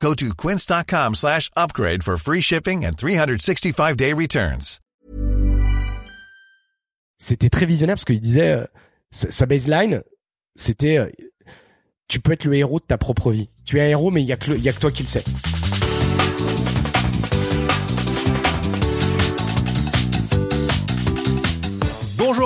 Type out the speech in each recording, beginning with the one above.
Go to quince.com slash upgrade for free shipping and 365-day returns. C'était très visionnaire parce qu'il disait, euh, sa baseline, c'était, euh, tu peux être le héros de ta propre vie. Tu es un héros, mais il y a a que toi qui le sais.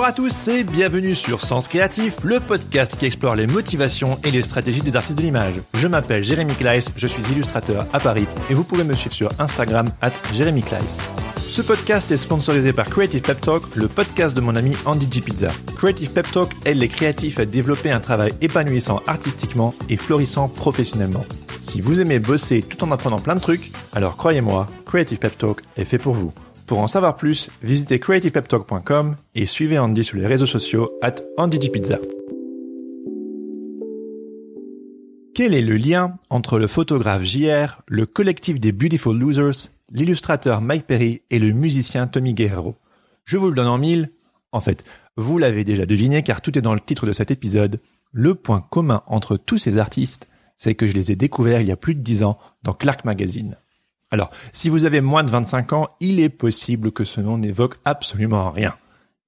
Bonjour à tous et bienvenue sur Sens Créatif, le podcast qui explore les motivations et les stratégies des artistes de l'image. Je m'appelle Jérémy Kleiss, je suis illustrateur à Paris et vous pouvez me suivre sur Instagram at Jérémy Kleiss. Ce podcast est sponsorisé par Creative Pep Talk, le podcast de mon ami Andy G. Pizza. Creative Pep Talk aide les créatifs à développer un travail épanouissant artistiquement et florissant professionnellement. Si vous aimez bosser tout en apprenant plein de trucs, alors croyez-moi, Creative Pep Talk est fait pour vous. Pour en savoir plus, visitez creativepeptalk.com et suivez Andy sur les réseaux sociaux at AndyGPizza. Quel est le lien entre le photographe JR, le collectif des Beautiful Losers, l'illustrateur Mike Perry et le musicien Tommy Guerrero? Je vous le donne en mille. En fait, vous l'avez déjà deviné car tout est dans le titre de cet épisode. Le point commun entre tous ces artistes, c'est que je les ai découverts il y a plus de 10 ans dans Clark Magazine. Alors, si vous avez moins de 25 ans, il est possible que ce nom n'évoque absolument rien.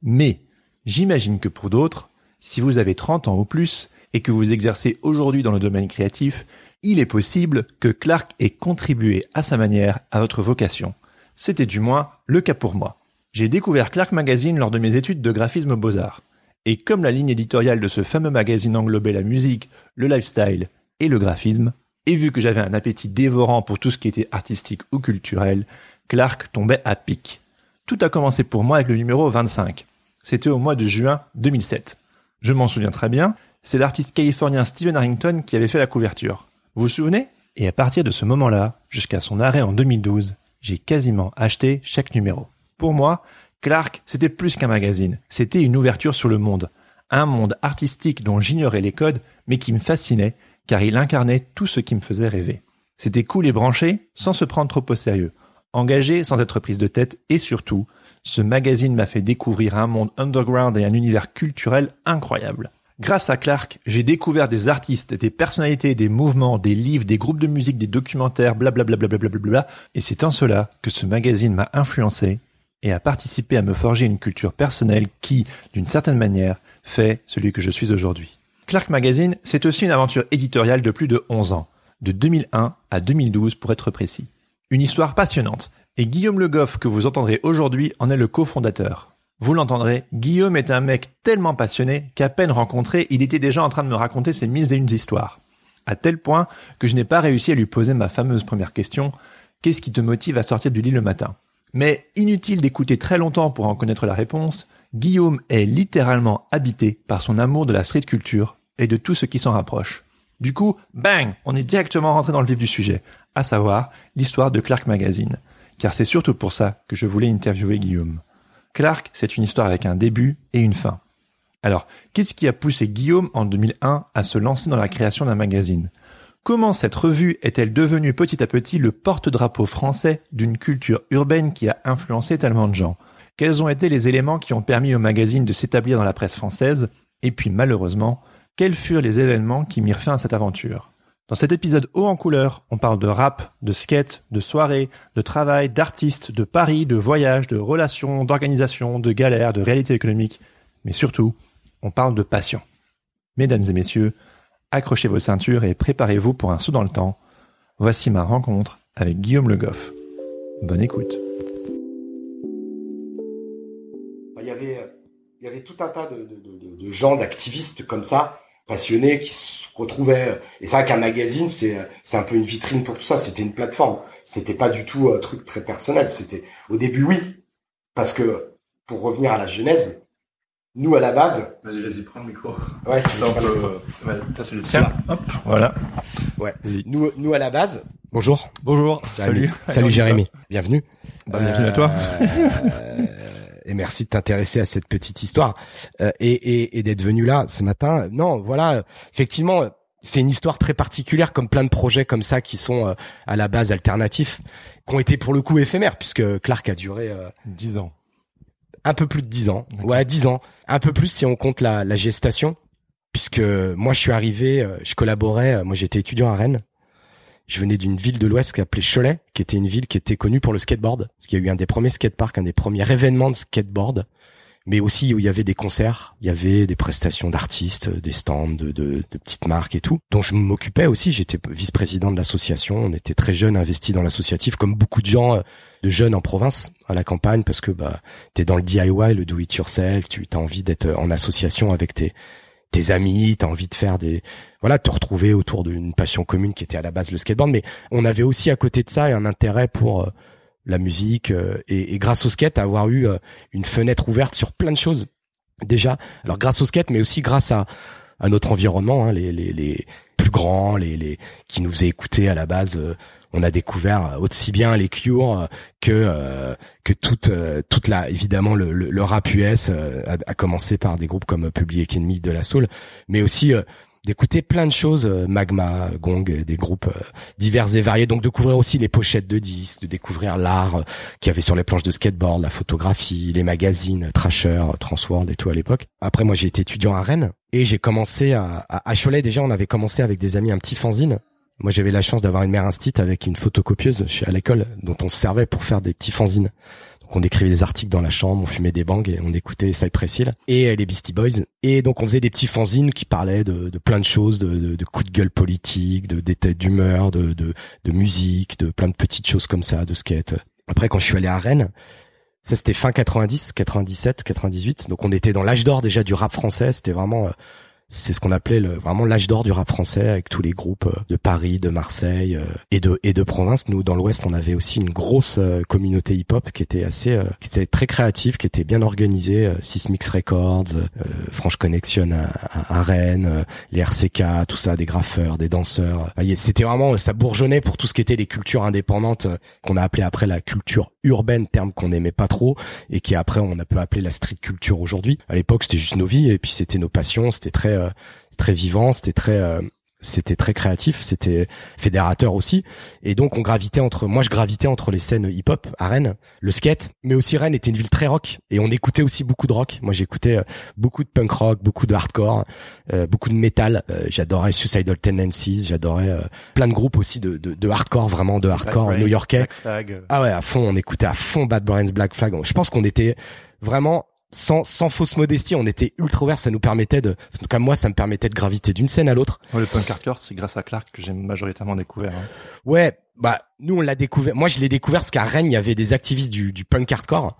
Mais, j'imagine que pour d'autres, si vous avez 30 ans ou plus et que vous exercez aujourd'hui dans le domaine créatif, il est possible que Clark ait contribué à sa manière à votre vocation. C'était du moins le cas pour moi. J'ai découvert Clark Magazine lors de mes études de graphisme aux beaux-arts. Et comme la ligne éditoriale de ce fameux magazine englobait la musique, le lifestyle et le graphisme, et vu que j'avais un appétit dévorant pour tout ce qui était artistique ou culturel, Clark tombait à pic. Tout a commencé pour moi avec le numéro 25. C'était au mois de juin 2007. Je m'en souviens très bien, c'est l'artiste californien Steven Harrington qui avait fait la couverture. Vous vous souvenez? Et à partir de ce moment-là, jusqu'à son arrêt en 2012, j'ai quasiment acheté chaque numéro. Pour moi, Clark, c'était plus qu'un magazine, c'était une ouverture sur le monde. Un monde artistique dont j'ignorais les codes, mais qui me fascinait, car il incarnait tout ce qui me faisait rêver. C'était cool et branché, sans se prendre trop au sérieux. Engagé sans être prise de tête, et surtout, ce magazine m'a fait découvrir un monde underground et un univers culturel incroyable. Grâce à Clark, j'ai découvert des artistes, des personnalités, des mouvements, des livres, des groupes de musique, des documentaires, blablabla, et c'est en cela que ce magazine m'a influencé et a participé à me forger une culture personnelle qui, d'une certaine manière, fait celui que je suis aujourd'hui. Clark Magazine, c'est aussi une aventure éditoriale de plus de 11 ans, de 2001 à 2012 pour être précis. Une histoire passionnante, et Guillaume Le Goff que vous entendrez aujourd'hui en est le cofondateur. Vous l'entendrez, Guillaume est un mec tellement passionné qu'à peine rencontré, il était déjà en train de me raconter ses mille et une histoires. À tel point que je n'ai pas réussi à lui poser ma fameuse première question, qu'est-ce qui te motive à sortir du lit le matin? Mais inutile d'écouter très longtemps pour en connaître la réponse, Guillaume est littéralement habité par son amour de la street culture et de tout ce qui s'en rapproche. Du coup, bang, on est directement rentré dans le vif du sujet, à savoir l'histoire de Clark Magazine. Car c'est surtout pour ça que je voulais interviewer Guillaume. Clark, c'est une histoire avec un début et une fin. Alors, qu'est-ce qui a poussé Guillaume en 2001 à se lancer dans la création d'un magazine? Comment cette revue est-elle devenue petit à petit le porte-drapeau français d'une culture urbaine qui a influencé tellement de gens? Quels ont été les éléments qui ont permis au magazine de s'établir dans la presse française Et puis malheureusement, quels furent les événements qui mirent fin à cette aventure? Dans cet épisode haut en couleur, on parle de rap, de skate, de soirée, de travail, d'artistes, de paris, de voyages, de relations, d'organisation, de galères, de réalité économique, mais surtout, on parle de passion. Mesdames et messieurs, accrochez vos ceintures et préparez-vous pour un saut dans le temps. Voici ma rencontre avec Guillaume Le Goff. Bonne écoute. Il y avait tout un tas de, de, de, de gens, d'activistes comme ça, passionnés, qui se retrouvaient. Et c'est vrai qu'un magazine, c'est, c'est un peu une vitrine pour tout ça. C'était une plateforme. C'était pas du tout un truc très personnel. C'était, au début, oui. Parce que, pour revenir à la genèse, nous, à la base, Vas-y, vas-y, prends le micro. ouais, Ça, on peut... ouais, ça c'est le tien. Hop, voilà. Ouais. Vas-y. Nous, nous à la base, Bonjour. Bonjour. Salut. Salut, Jérémy. Bienvenue. Bah, bienvenue à toi. Euh, et merci de t'intéresser à cette petite histoire euh, et, et, et d'être venu là ce matin. Non, voilà, effectivement, c'est une histoire très particulière, comme plein de projets comme ça qui sont euh, à la base alternatifs, qui ont été pour le coup éphémères, puisque Clark a duré dix ans, un peu plus de dix ans. Ouais, dix ans, un peu plus si on compte la, la gestation, puisque moi je suis arrivé, je collaborais, moi j'étais étudiant à Rennes je venais d'une ville de l'Ouest qui s'appelait Cholet, qui était une ville qui était connue pour le skateboard, parce qu'il y a eu un des premiers skateparks, un des premiers événements de skateboard, mais aussi où il y avait des concerts, il y avait des prestations d'artistes, des stands de, de, de, petites marques et tout, dont je m'occupais aussi. J'étais vice-président de l'association. On était très jeunes, investis dans l'associatif, comme beaucoup de gens, euh, de jeunes en province, à la campagne, parce que bah t'es dans le DIY, le do it yourself, tu as envie d'être en association avec tes tes amis, t'as envie de faire des voilà, te retrouver autour d'une passion commune qui était à la base le skateboard, mais on avait aussi à côté de ça un intérêt pour euh, la musique euh, et, grâce au skate avoir eu euh, une fenêtre ouverte sur plein de choses déjà. Alors grâce au skate, mais aussi grâce à à notre environnement, hein, les, les, les plus grands, les, les qui nous faisaient écouter à la base on a découvert aussi bien les Cure que euh, que toute euh, toute la évidemment le, le, rap US euh, a, commencé par des groupes comme Public Enemy de la soul, mais aussi d'écouter plein de choses, Magma, Gong, des groupes divers et variés. Donc découvrir aussi les pochettes de disques, de découvrir l'art qu'il y avait sur les planches de skateboard, la photographie, les magazines, Trasher, Transworld et tout à l'époque. Après moi j'ai été étudiant à Rennes et j'ai commencé à, à, à Cholet déjà on avait commencé avec des amis un petit fanzine moi, j'avais la chance d'avoir une mère instite avec une photocopieuse à l'école dont on se servait pour faire des petits fanzines. Donc, on écrivait des articles dans la chambre, on fumait des bangs et on écoutait Cypress Hill et les Beastie Boys. Et donc, on faisait des petits fanzines qui parlaient de, plein de choses, de, coups de gueule politique, de d'état d'humeur, de, de, de musique, de plein de petites choses comme ça, de skate. Après, quand je suis allé à Rennes, ça c'était fin 90, 97, 98. Donc on était dans l'âge d'or déjà du rap français. C'était vraiment euh, c'est ce qu'on appelait le, vraiment l'âge d'or du rap français avec tous les groupes euh, de Paris, de Marseille euh, et de et de province. Nous dans l'Ouest, on avait aussi une grosse euh, communauté hip-hop qui était assez qui était très créative, qui était bien organisée, Sismix Records, Franche Connection à, à, Rennes, les RCK, tout ça, des graffeurs, des danseurs. C'était vraiment ça bourgeonnait pour tout ce qui était les cultures indépendantes qu'on a appelé après la culture urbaine, terme qu'on n'aimait pas trop et qui après on a pu appeler la street culture aujourd'hui. À l'époque, c'était juste nos vies et puis c'était nos passions, c'était très euh, très vivant, c'était très euh, c'était très créatif, c'était fédérateur aussi. Et donc on gravitait entre, moi je gravitais entre les scènes hip-hop à Rennes, le skate, mais aussi Rennes était une ville très rock et on écoutait aussi beaucoup de rock. Moi j'écoutais euh, beaucoup de punk rock, beaucoup de hardcore, beaucoup de metal. j'adorais Suicidal Tendencies, j'adorais plein de groupes aussi de, de, de hardcore, vraiment de hardcore new-yorkais. Ah ouais, à fond, on écoutait à fond Bad Brains, Black Flag. Je pense qu'on était vraiment sans, sans fausse modestie, on était ultra ouvert, ça nous permettait de, en tout cas moi, ça me permettait de graviter d'une scène à l'autre. le punk hardcore, c'est grâce à Clark que j'ai majoritairement découvert. Hein. Ouais, bah nous on l'a découvert. Moi je l'ai découvert parce qu'à Rennes il y avait des activistes du, du punk hardcore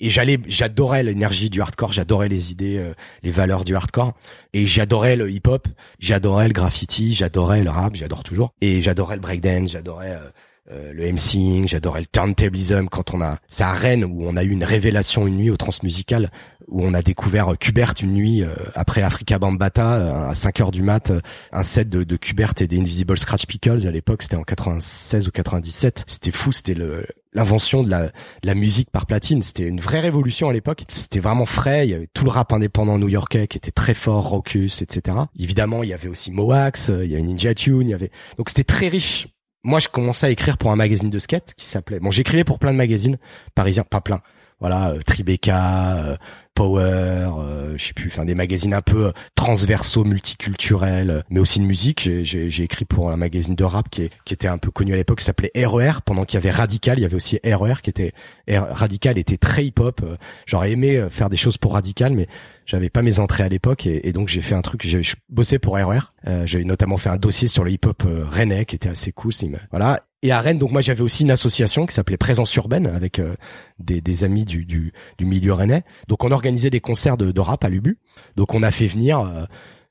et j'allais, j'adorais l'énergie du hardcore, j'adorais les idées, euh, les valeurs du hardcore et j'adorais le hip hop, j'adorais le graffiti, j'adorais le rap, j'adore toujours et j'adorais le breakdance, j'adorais euh, euh, le MCing, j'adorais le turntablism quand on a c'est à Rennes où on a eu une révélation une nuit au transmusical où on a découvert Kubert une nuit euh, après Africa Bambata euh, à 5 heures du mat un set de, de Kubert et des Invisible Scratch Pickles à l'époque c'était en 96 ou 97 c'était fou c'était le l'invention de la, de la musique par platine. C'était une vraie révolution à l'époque. C'était vraiment frais. Il y avait tout le rap indépendant new-yorkais qui était très fort Rockus etc évidemment il y avait aussi Moax il y avait Ninja Tune il y avait donc c'était très riche moi, je commençais à écrire pour un magazine de skate qui s'appelait. Bon, j'écrivais pour plein de magazines parisiens, pas plein. Voilà, euh, Tribeca, euh, Power, euh, je sais plus, enfin des magazines un peu transversaux, multiculturels, mais aussi de musique. J'ai écrit pour un magazine de rap qui, qui était un peu connu à l'époque, qui s'appelait RER. Pendant qu'il y avait Radical, il y avait aussi RER qui était Radical était très hip hop. J'aurais aimé faire des choses pour Radical, mais j'avais pas mes entrées à l'époque et, donc j'ai fait un truc. J'ai bossé pour RER. Euh, J'avais notamment fait un dossier sur le hip hop euh, rennais qui était assez cool. Voilà. Et à Rennes, donc moi j'avais aussi une association qui s'appelait Présence urbaine avec euh, des, des, amis du, du, du, milieu rennais. Donc on organisait des concerts de, de rap à l'Ubu. Donc on a fait venir euh,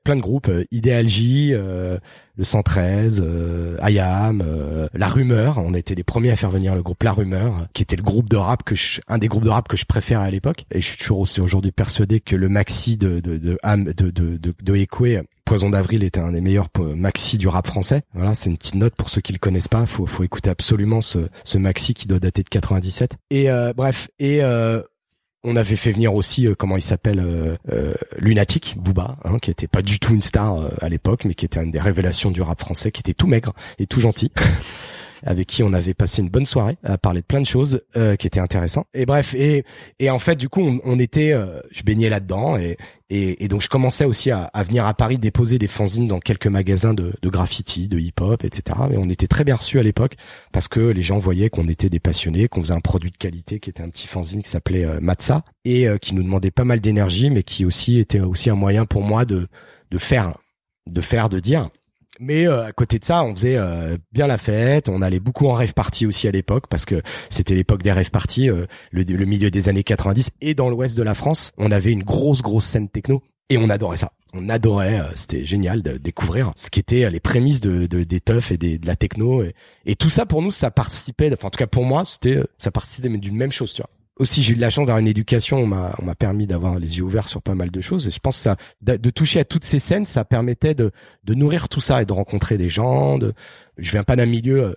plein de groupes, euh, Idéalgie, euh, le 113, euh, Ayam, euh, La Rumeur. On été les premiers à faire venir le groupe La Rumeur, qui était le groupe de rap que je, un des groupes de rap que je préfère à l'époque. Et je suis toujours aussi aujourd'hui persuadé que le maxi de de de de de, de, de Poison d'avril était un des meilleurs maxi du rap français. Voilà, c'est une petite note pour ceux qui le connaissent pas. Faut, faut écouter absolument ce, ce maxi qui doit dater de 97. Et euh, bref, et euh, on avait fait venir aussi, euh, comment il s'appelle, euh, Lunatic, Booba, hein, qui était pas du tout une star à l'époque, mais qui était une des révélations du rap français, qui était tout maigre et tout gentil. avec qui on avait passé une bonne soirée à parler de plein de choses euh, qui étaient intéressantes. Et bref, et et en fait, du coup, on, était, euh, je baignais là-dedans et, et, et donc je commençais aussi à, venir à Paris déposer des fanzines dans quelques magasins de, graffiti, de hip-hop, etc. Mais on était très bien reçus à l'époque parce que les gens voyaient qu'on était des passionnés, qu'on faisait un produit de qualité qui était un petit fanzine qui s'appelait euh, Matza et qui nous demandait pas mal d'énergie, mais qui aussi était aussi un moyen pour moi de faire, de faire, de dire mais euh, à côté de ça, on faisait euh, bien la fête. On allait beaucoup en rêve party aussi à l'époque parce que c'était l'époque des rêves party, euh, le, milieu des années 90 et dans l'ouest de la France, on avait une grosse grosse scène techno et on adorait ça. On adorait, c'était génial de découvrir ce qui était les prémices de, de des teufs et de la techno et, et, tout ça pour nous, ça participait. Enfin, en tout cas pour moi, c'était ça participait d'une même chose, tu vois aussi j'ai eu de la chance d'avoir une éducation. On m'a on m'a permis d'avoir les yeux ouverts sur pas mal de choses. Et je pense que ça de, toucher à toutes ces scènes ça permettait de de nourrir tout ça et de rencontrer des gens de je viens pas d'un milieu euh,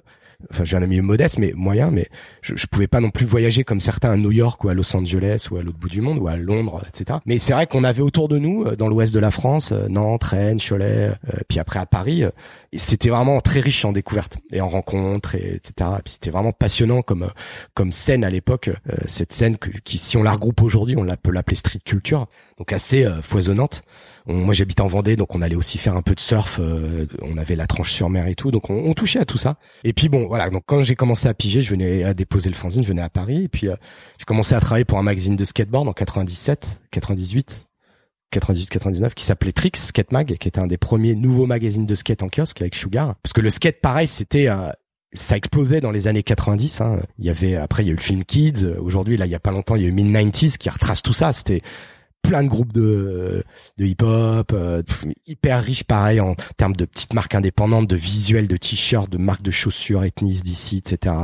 enfin j'ai un ami modeste mais moyen mais je, je pouvais pas non plus voyager comme certains à New York ou à Los Angeles ou à l'autre bout du monde ou à Londres etc mais c'est vrai qu'on avait autour de nous euh, dans l'ouest de la France euh, Nantes Rennes Cholet euh, puis après à Paris et c'était vraiment très riche en découvertes et en rencontres et etc et c'était vraiment passionnant comme comme scène à l'époque cette scène qui si on la regroupe aujourd'hui on peut l'appeler street culture donc assez foisonnante moi j'habite en Vendée, donc on allait aussi faire un peu de surf. Euh, on avait la tranche sur mer et tout, donc on, touchait à tout ça. Et puis bon, voilà. Donc quand j'ai commencé à piger, je venais à déposer le fanzine, je venais à Paris, et puis euh, j'ai commencé à travailler pour un magazine de skateboard en 97, 98. 98-99 qui s'appelait Trix Skate Mag qui était un des premiers nouveaux magazines de skate en kiosque avec Sugar parce que le skate pareil c'était euh, ça explosait dans les années 90 hein. il y avait après il y a eu le film Kids aujourd'hui là il y a pas longtemps il y a eu Mid 90s qui retrace tout ça c'était plein de groupes de, de hip-hop, euh, hyper riche pareil en termes de petites marques indépendantes, de visuels, de t-shirts, de marques de chaussures, ethnies d'ici, etc.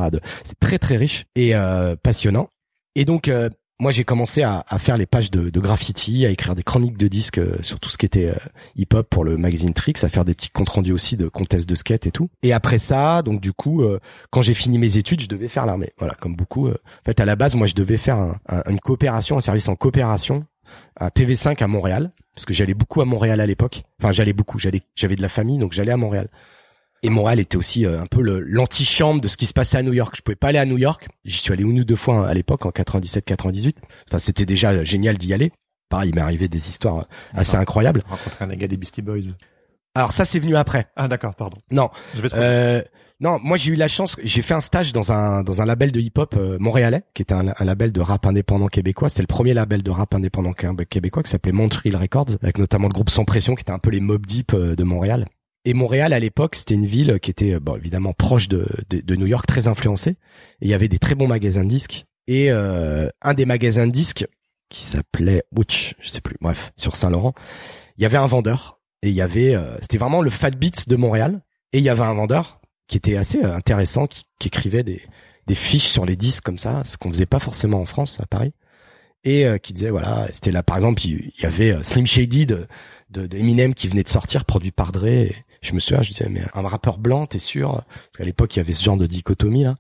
C'est très très riche et euh, passionnant. Et donc euh, moi j'ai commencé à, à, faire les pages de, de, graffiti, à écrire des chroniques de disques sur tout ce qui était hip-hop pour le magazine Trix, à faire des petits comptes rendus aussi de contests de skate et tout. Et après ça, donc du coup, quand j'ai fini mes études, je devais faire l'armée. Voilà, comme beaucoup. en fait, à la base, moi je devais faire une coopération, un service en coopération à TV5 à Montréal parce que j'allais beaucoup à Montréal à l'époque. Enfin, j'allais beaucoup, j'allais j'avais de la famille donc j'allais à Montréal. Et Montréal était aussi euh, un peu l'antichambre de ce qui se passait à New York. Je pouvais pas aller à New York. J'y suis allé une ou deux fois hein, à l'époque en 97-98. Enfin, c'était déjà génial d'y aller. Pareil, il m'est arrivé des histoires assez incroyables. Rencontrer un gars des Beastie Boys. Alors ça, c'est venu après. Ah d'accord, pardon. Non. Je vais euh, non, moi j'ai eu la chance, j'ai fait un stage dans un dans un label de hip-hop euh, montréalais, qui était un, un, label de rap indépendant québécois. C'est le premier label de rap indépendant québécois qui s'appelait Montreal Records, avec notamment le groupe Sans Pression, qui était un peu les Mob Deep euh, de Montréal. Et Montréal à l'époque, c'était une ville qui était bon évidemment proche de, de, de New York, très influencée. Et il y avait des très bons magasins de disques. Et euh, un des magasins de disques qui s'appelait Ouch, je sais plus, bref, sur Saint-Laurent, il y avait un vendeur et il y avait, c'était vraiment le Fat Beats de Montréal. Et il y avait un vendeur qui était assez euh, intéressant, qui, écrivait des, fiches sur les disques comme ça, ce qu'on faisait pas forcément en France à Paris, et euh, qui disait voilà, c'était là par exemple, il y avait euh, Slim Shady de, de, Eminem qui venait de sortir, produit par Dre. Je me souviens, je disais mais un rappeur blanc, t'es sûr? Parce qu'à l'époque il y avait ce genre de dichotomie là.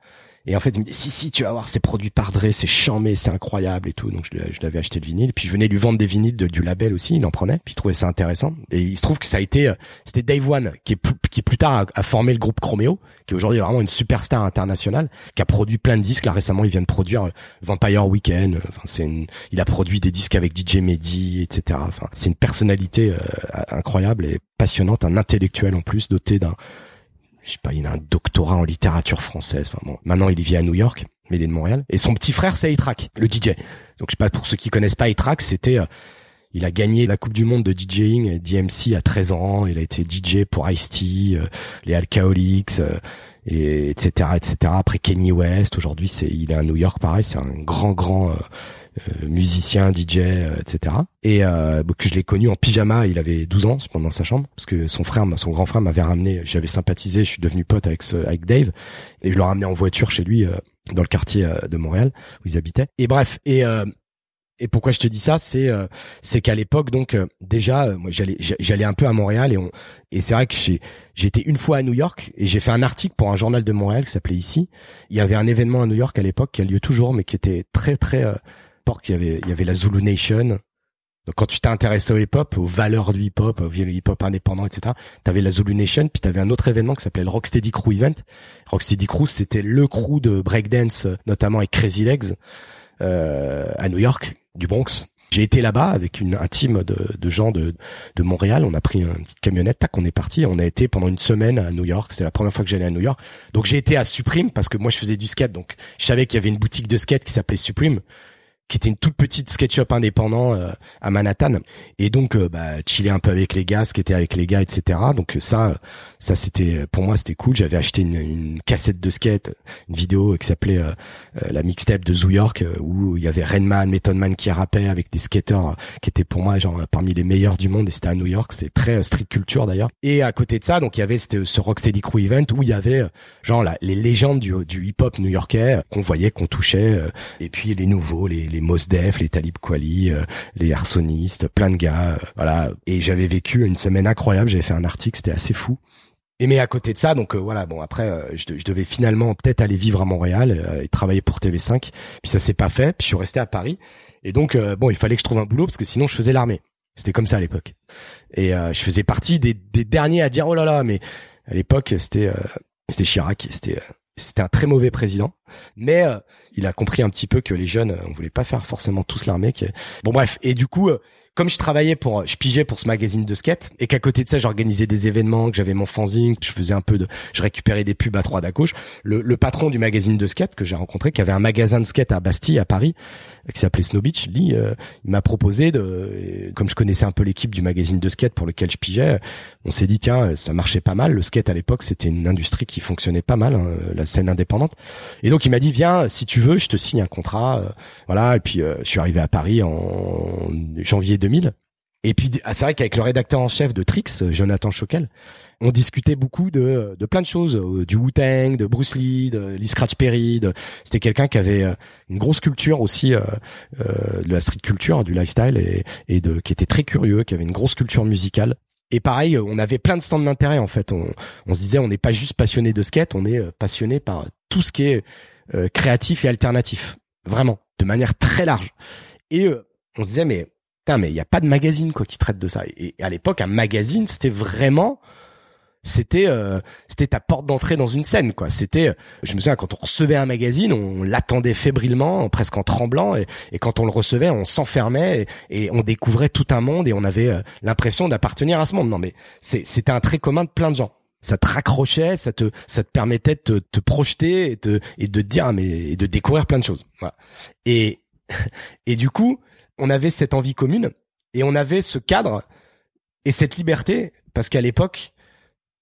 Et en fait, il me dit si si, tu vas voir, c'est produit par Dre, c'est chamé, c'est incroyable et tout. Donc je, je l'avais acheté le vinyle. Puis je venais lui vendre des vinyles du label aussi, il en prenait. Puis il trouvait ça intéressant. Et il se trouve que ça a été, euh, c'était Dave One qui est plus, qui plus tard a, formé le groupe Chromeo, qui est aujourd'hui vraiment une superstar internationale, qui a produit plein de disques. Là récemment, il vient de produire euh, Vampire Weekend. Enfin, c'est, il a produit des disques avec DJ Mehdi, etc. Enfin, c'est une personnalité euh, incroyable et passionnante, un intellectuel en plus, doté d'un je sais pas, il a un doctorat en littérature française. Enfin bon, maintenant il vit à New York, mais il est de Montréal. Et son petit frère, c'est A-Track, le DJ. Donc je sais pas pour ceux qui connaissent pas A-Track, c'était euh, il a gagné la Coupe du Monde de DJing DMC à 13 ans. Il a été DJ pour Ice-T, euh, les Alcoholics, euh, et etc. etc. Après Kenny West. Aujourd'hui, c'est il est à New York, pareil. C'est un grand grand euh, musicien, DJ, etc. Et euh, que je l'ai connu en pyjama, il avait 12 ans pendant sa chambre, parce que son frère, son grand frère m'avait ramené, j'avais sympathisé, je suis devenu pote avec ce, avec Dave, et je l'ai ramené en voiture chez lui euh, dans le quartier de Montréal où ils habitaient. Et bref, et et pourquoi je te dis ça, c'est euh, c'est qu'à l'époque donc euh, déjà moi j'allais j'allais un peu à Montréal et on et c'est vrai que j'ai j'étais une fois à New York et j'ai fait un article pour un journal de Montréal qui s'appelait ici. Il y avait un événement à New York à l'époque qui a lieu toujours mais qui était très très euh, il y avait il y avait la Zulu Nation donc quand tu t'intéressais au hip-hop, aux valeurs du hip-hop, au hip-hop indépendant, etc., t'avais la Zulu Nation, puis t'avais un autre événement qui s'appelait le Rocksteady Crew Event. Rocksteady Crew, c'était le crew de breakdance, notamment avec Crazy Legs, euh, à New York, du Bronx. J'ai été là-bas avec une, un team de, de gens de, de Montréal. On a pris une petite camionnette, tac, on est parti. On a été pendant une semaine à New York. C'était la première fois que j'allais à New York. Donc j'ai été à Supreme parce que moi je faisais du skate. Donc je savais qu'il y avait une boutique de skate qui s'appelait Supreme qui était une toute petite sketch-up indépendant euh, à Manhattan. Et donc euh, bah chiller un peu avec les gars qui était avec les gars etc donc ça ça c'était pour moi c'était cool. J'avais acheté une, une, cassette de skate une vidéo qui s'appelait euh, la mixtape de Zoo York où il y avait Redman Method Man qui rappait avec des skateurs qui étaient pour moi genre parmi les meilleurs du monde et c'était à New York. C'était très street culture d'ailleurs. Et à côté de ça donc il y avait ce Rocksteady Crew Event où il y avait genre là, les légendes du, hip-hop new-yorkais qu'on voyait qu'on touchait et puis les nouveaux les Mos Def, les Talib Kweli, euh, les Arsonistes, plein de gars, euh, voilà. Et j'avais vécu une semaine incroyable. J'avais fait un article, c'était assez fou. Et mais à côté de ça, donc euh, voilà, bon après, je, je, devais finalement peut-être aller vivre à Montréal et travailler pour TV5. Puis ça s'est pas fait. Puis je suis resté à Paris. Et donc bon, il fallait que je trouve un boulot parce que sinon je faisais l'armée. C'était comme ça à l'époque. Et je faisais partie des, des, derniers à dire oh là là, mais à l'époque c'était c'était Chirac, c'était c'était un très mauvais président, mais euh, il a compris un petit peu que les jeunes, on voulait pas faire forcément tous l'armée. Bon bref, et du coup, euh, comme je travaillais pour, je pigeais pour ce magazine de skate, et qu'à côté de ça, j'organisais des événements, que j'avais mon fanzine, que je faisais un peu de, je récupérais des pubs à droite à gauche. Le, le patron du magazine de skate que j'ai rencontré, qui avait un magasin de skate à Bastille, à Paris, qui s'appelait Snow Beach, lui, euh, il m'a proposé de, comme je connaissais un peu l'équipe du magazine de skate pour lequel je pigeais, on s'est dit tiens, ça marchait pas mal. Le skate à l'époque, c'était une industrie qui fonctionnait pas mal, hein, la scène indépendante. Et donc il m'a dit viens, si tu veux, je te signe un contrat, euh, voilà. Et puis euh, je suis arrivé à Paris en janvier 2000. Et puis c'est vrai qu'avec le rédacteur en chef de Trix, Jonathan Choquel, on discutait beaucoup de, plein de choses, euh, du Wu-Tang, de Bruce Lee, de Lee Scratch Perry. C'était quelqu'un qui avait euh, une grosse culture aussi euh, de la street culture, du lifestyle et, et de qui était très curieux, qui avait une grosse culture musicale. Et pareil, on avait plein de stands d'intérêt en fait. On, on se disait, on n'est pas juste passionné de skate, on est passionné par tout ce qui est créatif et alternatif, vraiment, de manière très large. Et on se disait, mais mais il n'y a pas de magazine quoi qui traite de ça. Et, à l'époque, un magazine, c'était vraiment c'était euh, c'était ta porte d'entrée dans une scène quoi. C'était je me souviens quand on recevait un magazine on l'attendait fébrilement presque en tremblant. Et, quand on le recevait on s'enfermait et, on découvrait tout un monde et on avait euh, l'impression d'appartenir à ce monde. Non mais c'était un trait commun de plein de gens. Ça te raccrochait ça te ça te permettait de te, projeter et de et de dire mais et de découvrir plein de choses. Voilà. et et du coup on avait cette envie commune et on avait ce cadre et cette liberté parce qu'à l'époque,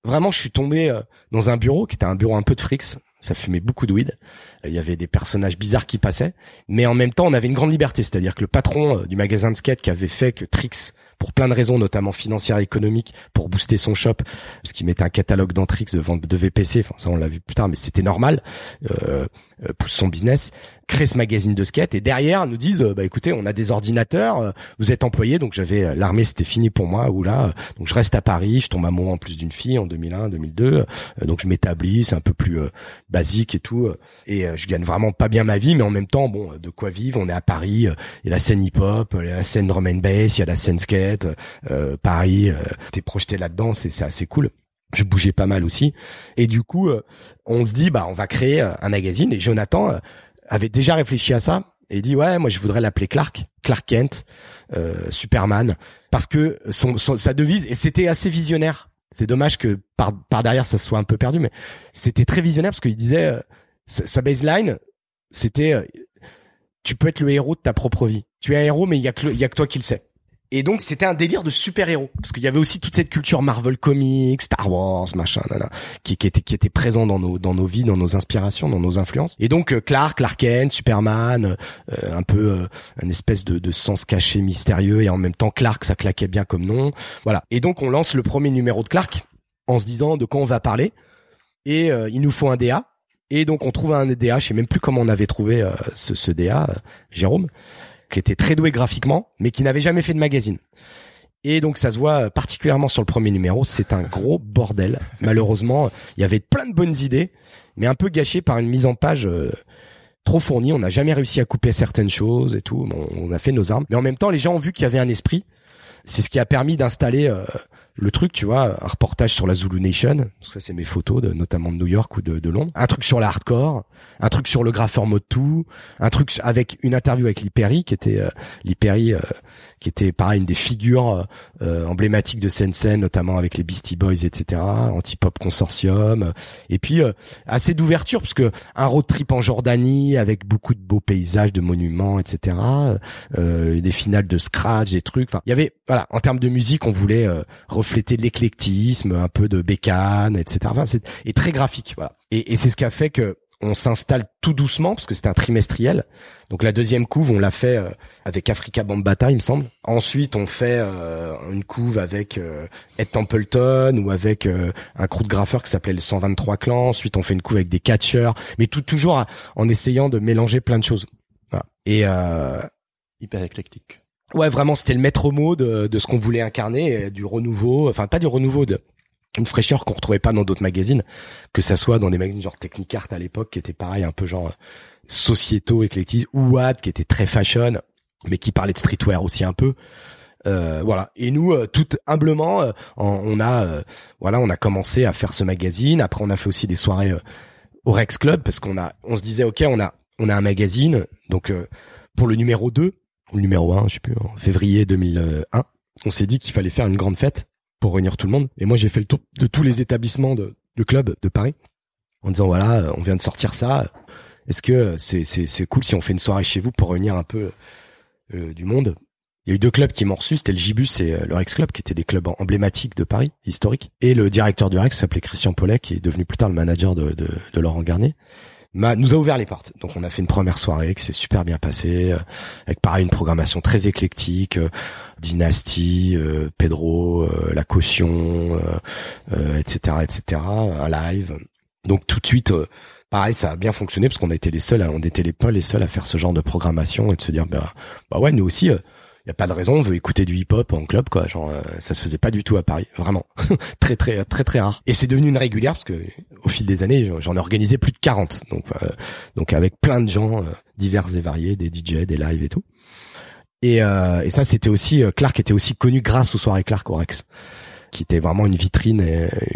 vraiment, je suis tombé euh, dans un bureau qui était un bureau un peu de frics. Ça fumait beaucoup de weed. Il y avait des personnages bizarres qui passaient, mais en même temps, on avait une grande liberté. C'est-à-dire que le patron euh, du magasin de skate qui avait fait que Trix pour plein de raisons, notamment financières et économiques, pour booster son shop, parce qu'il mettait un catalogue d'Entrix de vente de VPC, enfin ça on l'a vu plus tard, mais c'était normal, euh, euh, pousse son business, crée ce magazine de skate, et derrière nous disent, euh, bah écoutez, on a des ordinateurs, euh, vous êtes employé, donc j'avais l'armée, c'était fini pour moi, ou là, donc je reste à Paris, je tombe amoureux en plus d'une fille en 2001, 2002, donc je m'établis, c'est un peu plus basique et tout, et je gagne vraiment pas bien ma vie, mais en même temps, bon, de quoi vivre, on est à Paris, il y a la scène hip-hop, il y a la scène drum and bass, il y a la scène skate, euh, Paris, euh, t'es projeté là-dedans, c'est c'est assez cool. Je bougeais pas mal aussi, et du coup, euh, on se dit bah on va créer un magazine. Et Jonathan avait déjà réfléchi à ça et dit ouais moi je voudrais l'appeler Clark, Clark Kent, Superman, parce que son, sa devise et c'était assez visionnaire. C'est dommage que par par derrière ça soit un peu perdu, mais c'était très visionnaire parce qu'il disait sa baseline, c'était tu peux être le héros de ta propre vie. Tu es un héros, mais il y a que il y a que toi qui le sais. Et donc c'était un délire de super-héros parce qu'il y avait aussi toute cette culture Marvel Comics, Star Wars, machin, qui, qui était qui était présent dans nos dans nos vies, dans nos inspirations, dans nos influences. Et donc euh, Clark, Clark Kent, Superman, euh, un peu euh, un espèce de, de sens caché mystérieux et en même temps Clark, ça claquait bien comme nom. Voilà. Et donc on lance le premier numéro de Clark en se disant de quoi on va parler. Et il nous faut un DA. Et donc on trouve un DA, je sais même plus comment on avait trouvé ce, ce DA, Jérôme qui était très doué graphiquement, mais qui n'avait jamais fait de magazine. Et donc ça se voit particulièrement sur le premier numéro, c'est un gros bordel. Malheureusement, il y avait plein de bonnes idées, mais un peu gâché par une mise en page euh, trop fournie. On n'a jamais réussi à couper certaines choses et tout. on a fait nos armes, mais en même temps, les gens ont vu qu'il y avait un esprit. C'est ce qui a permis d'installer euh, le truc, tu vois, un reportage sur la Zulu Nation, ça c'est mes photos, de, notamment de New York ou de, de Londres, un truc sur la hardcore, un truc sur le graffeur 2, un truc avec une interview avec Liperi, qui était euh, euh, qui était pareil une des figures euh, emblématiques de Sensen, notamment avec les Beastie Boys, etc., Anti-Pop Consortium, et puis euh, assez d'ouverture, parce que un road trip en Jordanie avec beaucoup de beaux paysages, de monuments, etc., des finales de scratch, des trucs, enfin, il y avait, voilà, en termes de musique, on voulait refléter l'éclectisme, un peu de bécane, etc. C'est et très graphique, voilà. Et, c'est ce qui a fait que on s'installe tout doucement parce que c'était un trimestriel. Donc la deuxième couve, on l'a fait euh, avec Africa Bambata, il me semble. Ensuite, on fait euh, une couve avec euh, Ed Templeton ou avec un crew de graffeurs qui s'appelait le 123 clans. Ensuite, on fait une couve avec des catcheurs, mais tout toujours en essayant de mélanger plein de choses. Voilà. Et hyper éclectique. Ouais, vraiment, c'était le maître mot de, de ce qu'on voulait incarner, du renouveau, enfin pas du renouveau, de une fraîcheur qu'on retrouvait pas dans d'autres magazines, que ça soit dans des magazines genre Technicart à l'époque, qui était pareil, un peu genre sociétaux, éclectisme, ou Watt, qui était très fashion, mais qui parlait de streetwear aussi un peu. Euh, voilà. Et nous, euh, tout humblement, euh, on a, voilà, on a commencé à faire ce magazine. Après, on a fait aussi des soirées au Rex Club parce qu'on a, on se disait, ok, on a, on a un magazine. Donc pour le numéro 2 numéro 1, je sais plus, en février 2001, on s'est dit qu'il fallait faire une grande fête pour réunir tout le monde. Et moi, j'ai fait le tour de tous les établissements de, de clubs de Paris en disant voilà, on vient de sortir ça. Est-ce que c'est c'est cool si on fait une soirée chez vous pour réunir un peu euh, du monde? Il y a eu deux clubs qui m'ont reçu, c'était le Gibus et euh, le Rex Club, qui étaient des clubs emblématiques de Paris, historiques. Et le directeur du Rex s'appelait Christian Paulet, qui est devenu plus tard le manager de, de, de Laurent Garnier nous a ouvert les portes. Donc on a fait une première soirée qui s'est super bien passée, euh, avec pareil une programmation très éclectique, euh, Dynasty, euh, Pedro, la caution, etc., etc., un live. Donc tout de suite, pareil, ça a bien fonctionné parce qu'on a les seuls, on était les pas les seuls à faire ce genre de programmation et de se dire, bah, bah ouais, nous aussi y a pas de raison, on veut écouter du hip-hop en club quoi, genre euh, ça se faisait pas du tout à Paris, vraiment. très très très très rare. Et c'est devenu une régulière parce que au fil des années, j'en ai organisé plus de 40. Donc euh, donc avec plein de gens euh, divers et variés, des DJ, des lives et tout. Et, et ça c'était aussi Clark était aussi connu grâce aux soirées Clark au Rex qui était vraiment une vitrine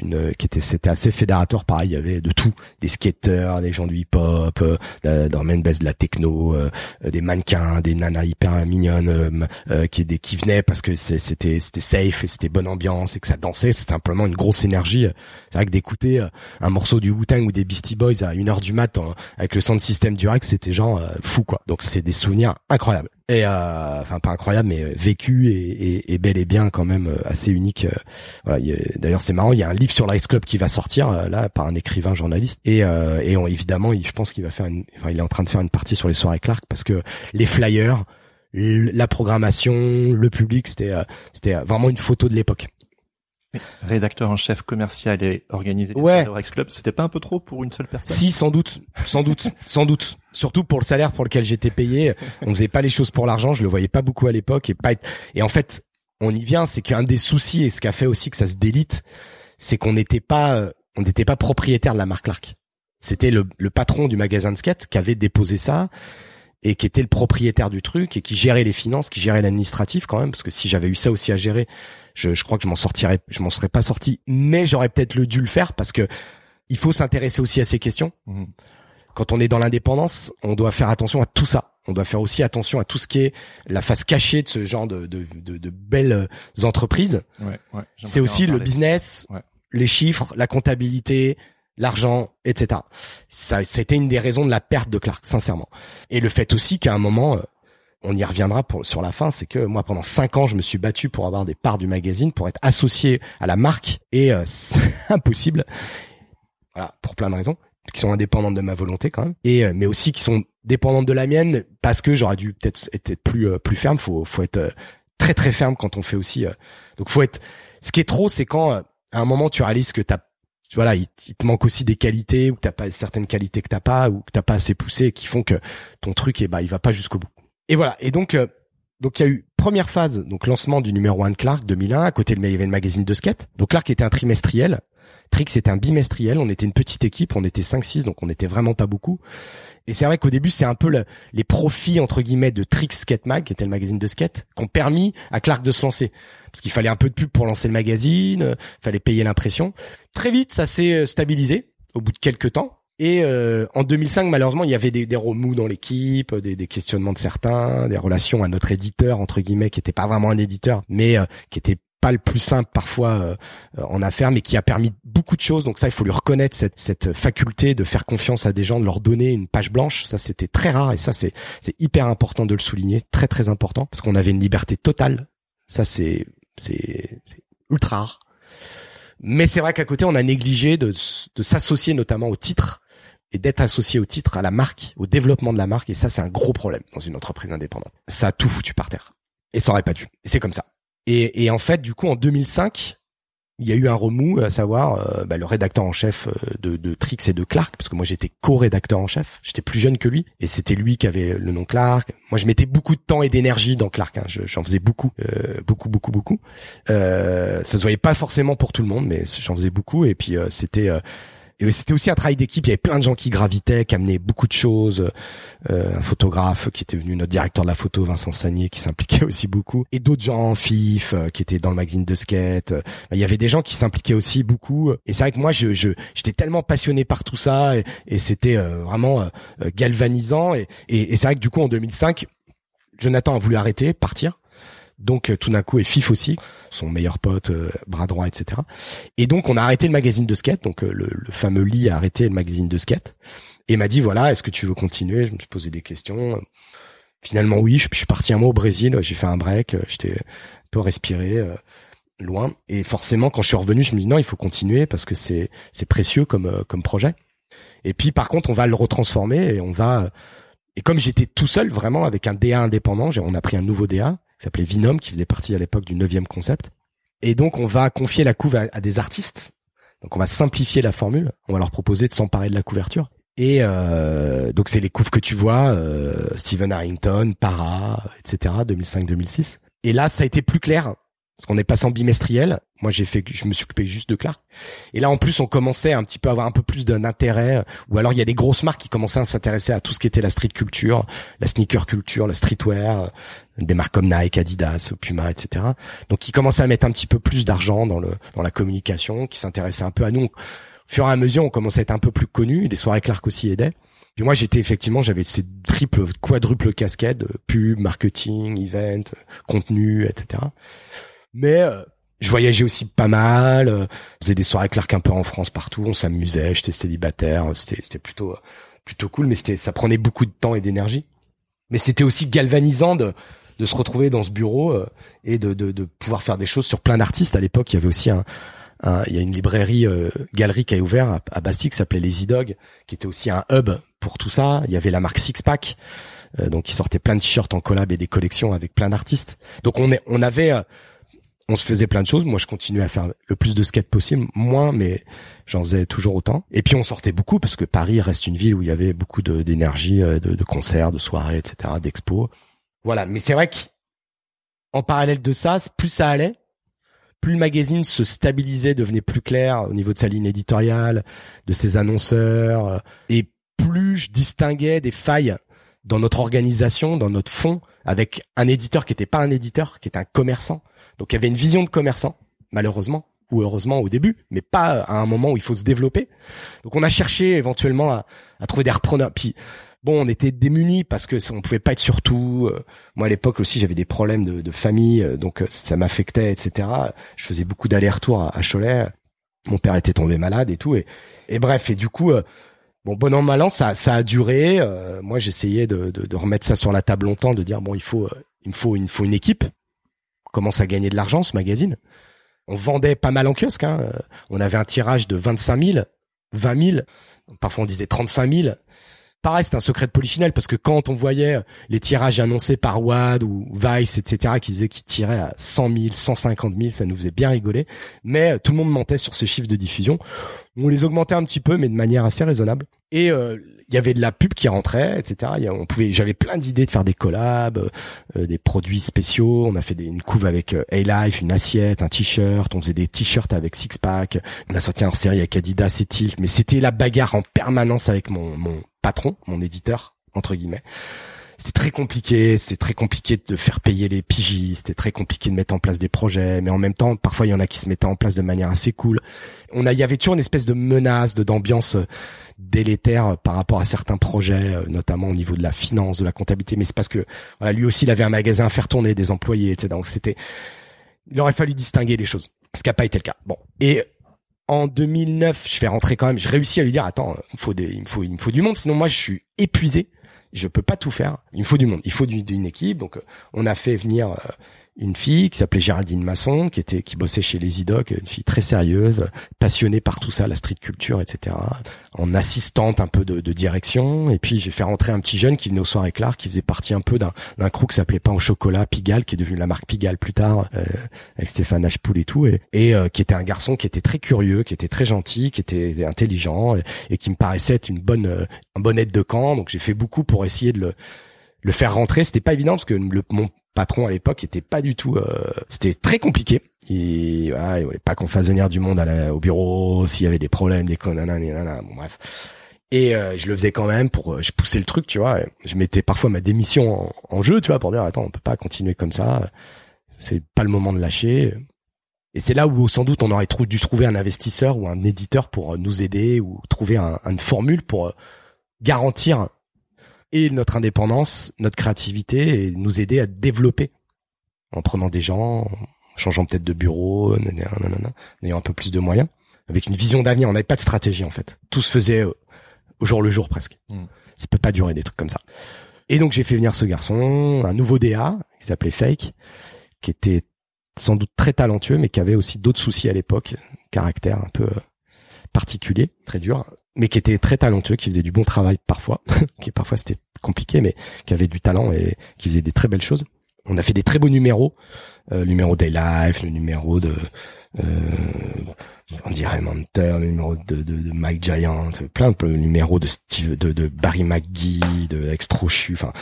une qui était c'était assez fédérateur pareil il y avait de tout. Des skaters des gens du hip hop euh, dans main de la techno euh, des mannequins des nanas hyper mignonnes euh, euh, qui des qui venaient parce que c'était c'était safe et c'était bonne ambiance et que ça dansait. C'était simplement une grosse énergie. C'est vrai que d'écouter un morceau du Wu-Tang ou des Beastie Boys à une heure du mat avec le sound système du Rex c'était genre fou quoi. Donc c'est des souvenirs incroyables et euh, enfin pas incroyable mais vécu et, et, bel et bien quand même euh, assez unique euh, voilà, d'ailleurs c'est marrant il y a un livre sur l'Ice Club qui va sortir là par un écrivain journaliste. Et, et évidemment je pense qu'il va faire une, enfin il est en train de faire une partie sur les soirées Clark parce que les flyers la programmation le public c'était c'était vraiment une photo de l'époque rédacteur en chef commercial et organisé ouais. Rex Club, c'était pas un peu trop pour une seule personne? Si, sans doute, sans doute, sans doute. Surtout pour le salaire pour lequel j'étais payé, on faisait pas les choses pour l'argent, je le voyais pas beaucoup à l'époque et pas et en fait, on y vient, c'est qu'un des soucis et ce qui a fait aussi que ça se délite, c'est qu'on n'était pas on n'était pas propriétaire de la marque Clark. C'était le, le patron du magasin de skate qui avait déposé ça et qui était le propriétaire du truc et qui gérait les finances, qui gérait l'administratif quand même, parce que si j'avais eu ça aussi à gérer, je, je crois que je m'en sortirais, je m'en serais pas sorti, mais j'aurais peut-être le dû le faire parce que il faut s'intéresser aussi à ces questions. Mhm. Quand on est dans l'indépendance, on doit faire attention à tout ça. On doit faire aussi attention à tout ce qui est la face cachée de ce genre de, de, de, de belles entreprises. Ouais, ouais, c'est aussi le business, les chiffres, la comptabilité, l'argent, etc. Ça, c'était une des raisons de la perte de Clark, sincèrement. Et le fait aussi qu'à un moment, euh, on y reviendra sur la fin, c'est que moi pendant cinq ans, je me suis battu pour avoir des parts du magazine, pour être associé à la marque, et euh, c'est impossible. Voilà, pour plein de raisons qui sont indépendantes de ma volonté quand même, et euh, mais aussi qui sont dépendantes de la mienne parce que j'aurais dû peut-être être plus plus ferme. Faut faut être très très ferme quand on fait aussi. donc faut être. Ce qui est trop, c'est quand à un moment tu réalises que t'as voilà, il, te manque aussi des qualités ou que t'as pas certaines qualités que t'as pas ou que t'as pas assez poussé qui font que ton truc, et eh bah, il va pas jusqu'au bout. Et voilà. Et donc, euh, donc il y a eu première phase, donc lancement du numéro 1 de Clark 2001, à côté de il magazine de skate. Donc Clark était un trimestriel. Trix était un bimestriel, on était une petite équipe, on était 5-6, donc on était vraiment pas beaucoup. Et c'est vrai qu'au début, c'est un peu le, les profits, entre guillemets, de Trix Skate Mag, qui était le magazine de skate, qui ont permis à Clark de se lancer. Parce qu'il fallait un peu de pub pour lancer le magazine, euh, fallait payer l'impression. Très vite, ça s'est euh, stabilisé, au bout de quelques temps. Et euh, en 2005, malheureusement, il y avait des, des remous dans l'équipe, des, des, questionnements de certains, des relations à notre éditeur entre guillemets, qui était pas vraiment un éditeur, mais euh, qui était pas le plus simple parfois euh, en affaires, mais qui a permis beaucoup de choses. Donc ça, il faut lui reconnaître cette, cette faculté de faire confiance à des gens, de leur donner une page blanche. Ça, c'était très rare et ça, c'est hyper important de le souligner, très très important, parce qu'on avait une liberté totale. Ça, c'est c'est ultra rare. Mais c'est vrai qu'à côté, on a négligé de, de s'associer notamment au titre et d'être associé au titre, à la marque, au développement de la marque. Et ça, c'est un gros problème dans une entreprise indépendante. Ça a tout foutu par terre. Et ça aurait pas dû. C'est comme ça. Et, et, en fait, du coup, en 2005, il y a eu un remous, à savoir euh, bah, le rédacteur en chef euh, de, de Trix et de Clark, parce que moi j'étais co-rédacteur en chef, j'étais plus jeune que lui, et c'était lui qui avait le nom Clark. Moi je mettais beaucoup de temps et d'énergie dans Clark, hein. j'en faisais beaucoup, euh, beaucoup, beaucoup, beaucoup. Euh, ça se voyait pas forcément pour tout le monde, mais j'en faisais beaucoup, et puis c'était et c'était aussi un travail d'équipe. Il y avait plein de gens qui gravitaient, qui amenaient beaucoup de choses. Euh, un photographe qui était venu, notre directeur de la photo, Vincent Sagnier, qui s'impliquait aussi beaucoup. Et d'autres gens, FIF, euh, qui étaient dans le magazine de skate. Euh, il y avait des gens qui s'impliquaient aussi beaucoup. Et c'est vrai que moi, je, je, j'étais tellement passionné par tout ça, et, et c'était euh, vraiment galvanisant. Et, et, et c'est vrai que du coup, en 2005, Jonathan a voulu arrêter, partir. Donc tout d'un coup, et Fif aussi, son meilleur pote, bras droit, etc. Et donc on a arrêté le magazine de skate. Donc le, le, fameux lit a arrêté le magazine de skate et m'a dit voilà, est-ce que tu veux continuer? Je me suis posé des questions. Finalement oui, je, suis parti un mois au Brésil. J'ai fait un break. J'étais un peu respiré loin. Et forcément, quand je suis revenu, je me dis non, il faut continuer parce que c'est c'est précieux comme comme projet. Et puis par contre, on va le retransformer et on va et comme j'étais tout seul vraiment avec un DA indépendant, on a pris un nouveau DA qui s'appelait Vinom, qui faisait partie à l'époque du neuvième concept. Et donc, on va confier la couve à, des artistes. Donc, on va simplifier la formule. On va leur proposer de s'emparer de la couverture. Et euh, donc, c'est les couves que tu vois, euh, Steven Harrington, Para, etc., 2005-2006. Et là, ça a été plus clair parce qu'on est passé en bimestriel. Moi, j'ai fait, je me suis occupé juste de Clark. Et là, en plus, on commençait un petit peu à avoir un peu plus d'un intérêt. Ou alors, il y a des grosses marques qui commençaient à s'intéresser à tout ce qui était la street culture, la sneaker culture, la streetwear, des marques comme Nike, Adidas, Puma, etc. Donc, qui commençaient à mettre un petit peu plus d'argent dans le dans la communication, qui s'intéressaient un peu à nous. Au fur et à mesure, on commençait à être un peu plus connus. Des soirées Clark aussi aidaient. Puis moi, j'étais effectivement, j'avais ces triples, quadruples casquettes, pub, marketing, event, contenu, etc. Mais euh, je voyageais aussi pas mal, euh, faisais des soirées Clark un peu en France partout, on s'amusait, j'étais célibataire, c'était c'était plutôt plutôt cool, mais c'était ça prenait beaucoup de temps et d'énergie. Mais c'était aussi galvanisant de de se retrouver dans ce bureau euh, et de, de, de pouvoir faire des choses sur plein d'artistes. À l'époque, il y avait aussi un, il y a une librairie galerie qui a ouvert à, à Bastille qui s'appelait Les E-Dog, qui était aussi un hub pour tout ça. Il y avait la marque Six Pack, donc qui sortait plein de t-shirts en collab et des collections avec plein d'artistes. Donc on est, on avait on se faisait plein de choses. Moi, je continuais à faire le plus de skate possible, moins, mais j'en faisais toujours autant. Et puis, on sortait beaucoup parce que Paris reste une ville où il y avait beaucoup d'énergie, euh, de, de, concerts, de soirées, etc., d'expos. Voilà. Mais c'est vrai qu'en parallèle de ça, plus ça allait, plus le magazine se stabilisait, devenait plus clair au niveau de sa ligne éditoriale, de ses annonceurs, euh, et plus je distinguais des failles dans notre organisation, dans notre fond, avec un éditeur qui n'était pas un éditeur, qui était un commerçant donc il y avait une vision de commerçant, malheureusement ou heureusement au début, mais pas à un moment où il faut se développer. Donc on a cherché éventuellement à, à trouver des repreneurs. Puis bon, on était démunis parce que on pouvait pas être sur tout. Euh, moi à l'époque aussi j'avais des problèmes de, de famille, euh, donc euh, ça m'affectait, etc. Je faisais beaucoup d'allers-retours à, Cholet. Mon père était tombé malade et tout. Et, et bref, et du coup, bon bon an mal an, ça ça a duré. moi j'essayais de, de, de, remettre ça sur la table longtemps, de dire bon il faut il me faut il faut une équipe commence à gagner de l'argent ce magazine. On vendait pas mal en kiosque. Hein. Euh, on avait un tirage de 25 000, 20 000, parfois on disait 35 000. Pareil, c'est un secret de polichinelle parce que quand on voyait les tirages annoncés par Wad ou Vice, etc., qui disaient qu'ils tiraient à 100 000, 150 000, ça nous faisait bien rigoler. Mais euh, tout le monde mentait sur ces chiffres de diffusion. On les augmentait un petit peu, mais de manière assez raisonnable. Et euh, il y avait de la pub qui rentrait, etc. On pouvait, j'avais plein d'idées de faire des collabs, euh, des produits spéciaux. On a fait une couve avec euh, A-Life, une assiette, un t-shirt. On faisait des t-shirts avec Six Pack. On a sorti un série avec Adidas et Tilt. Mais c'était la bagarre en permanence avec mon, mon patron, mon éditeur entre guillemets. C'était très compliqué, c'était très compliqué de faire payer les pigistes, c'était très compliqué de mettre en place des projets, mais en même temps, parfois il y en a qui se mettaient en place de manière assez cool. On a, il y avait toujours une espèce de menace, de d'ambiance euh, délétère euh, par rapport à certains projets, euh, notamment au niveau de la finance, de la comptabilité. Mais c'est parce que voilà, lui aussi, il avait un magasin à faire tourner, des employés, etc. Donc c'était, il aurait fallu distinguer les choses, ce qui n'a pas été le cas. Bon, et en 2009, je fais rentrer quand même. Je réussis à lui dire, attends, il me faut des, il me faut, il me faut du monde. Sinon, moi, je suis épuisé. Je peux pas tout faire. Il me faut du monde. Il faut du- d'une équipe. Donc, euh, on a fait venir euh, une fille qui s'appelait Géraldine Masson, qui était, qui bossait chez les IDOC, une fille très sérieuse, passionnée par tout ça, la street culture, etc. En assistante un peu de, de direction. Et puis, j'ai fait rentrer un petit jeune qui venait au soir éclair, qui faisait partie un peu d'un, crew qui s'appelait Pain au chocolat, Pigalle, qui est devenu la marque Pigalle plus tard, euh, avec Stéphane Ashpool et tout, et, et euh, qui était un garçon qui était très curieux, qui était très gentil, qui était intelligent, et, et qui me paraissait être une bonne, euh, un bon aide de camp. Donc, j'ai fait beaucoup pour essayer de le, le faire rentrer. C'était pas évident parce que le, mon patron à l'époque était pas du tout. euh, c'était très compliqué. Et voilà, il voulait pas qu'on fasse venir du monde à la- au bureau s'il y avait des problèmes, des conneries, bon bref. Et euh, je le faisais quand même pour, euh, je poussais le truc, tu vois. Je mettais parfois ma démission en, en jeu, tu vois, pour dire attends, on peut pas continuer comme ça. C'est pas le moment de lâcher. Et c'est là où sans doute on aurait dû trouver un investisseur ou un éditeur pour euh, nous aider ou trouver un- une formule pour garantir et notre indépendance, notre créativité et nous aider à développer en prenant des gens, en changeant peut-être de bureau, en ayant un peu plus de moyens, avec une vision d'avenir. On n'avait pas de stratégie en fait. Tout se faisait euh, au jour le jour presque. Mm. Ça peut pas durer des trucs comme ça. Et donc j'ai fait venir ce garçon, un nouveau DA qui s'appelait Fake, qui était sans doute très talentueux, mais qui avait aussi d'autres soucis à l'époque, caractère un peu euh, particulier, très dur, mais qui était très talentueux, qui faisait du bon travail parfois, qui parfois c'était compliqué, mais qui avait du talent et qui faisait des très belles choses. On a fait des très beaux numéros, euh, le numéro Day Life, le numéro de euh, on dirait Manter, le numéro de, de, de Mike Giant, plein de numéros de Steve, de, de Barry McGee, de Extrochu, enfin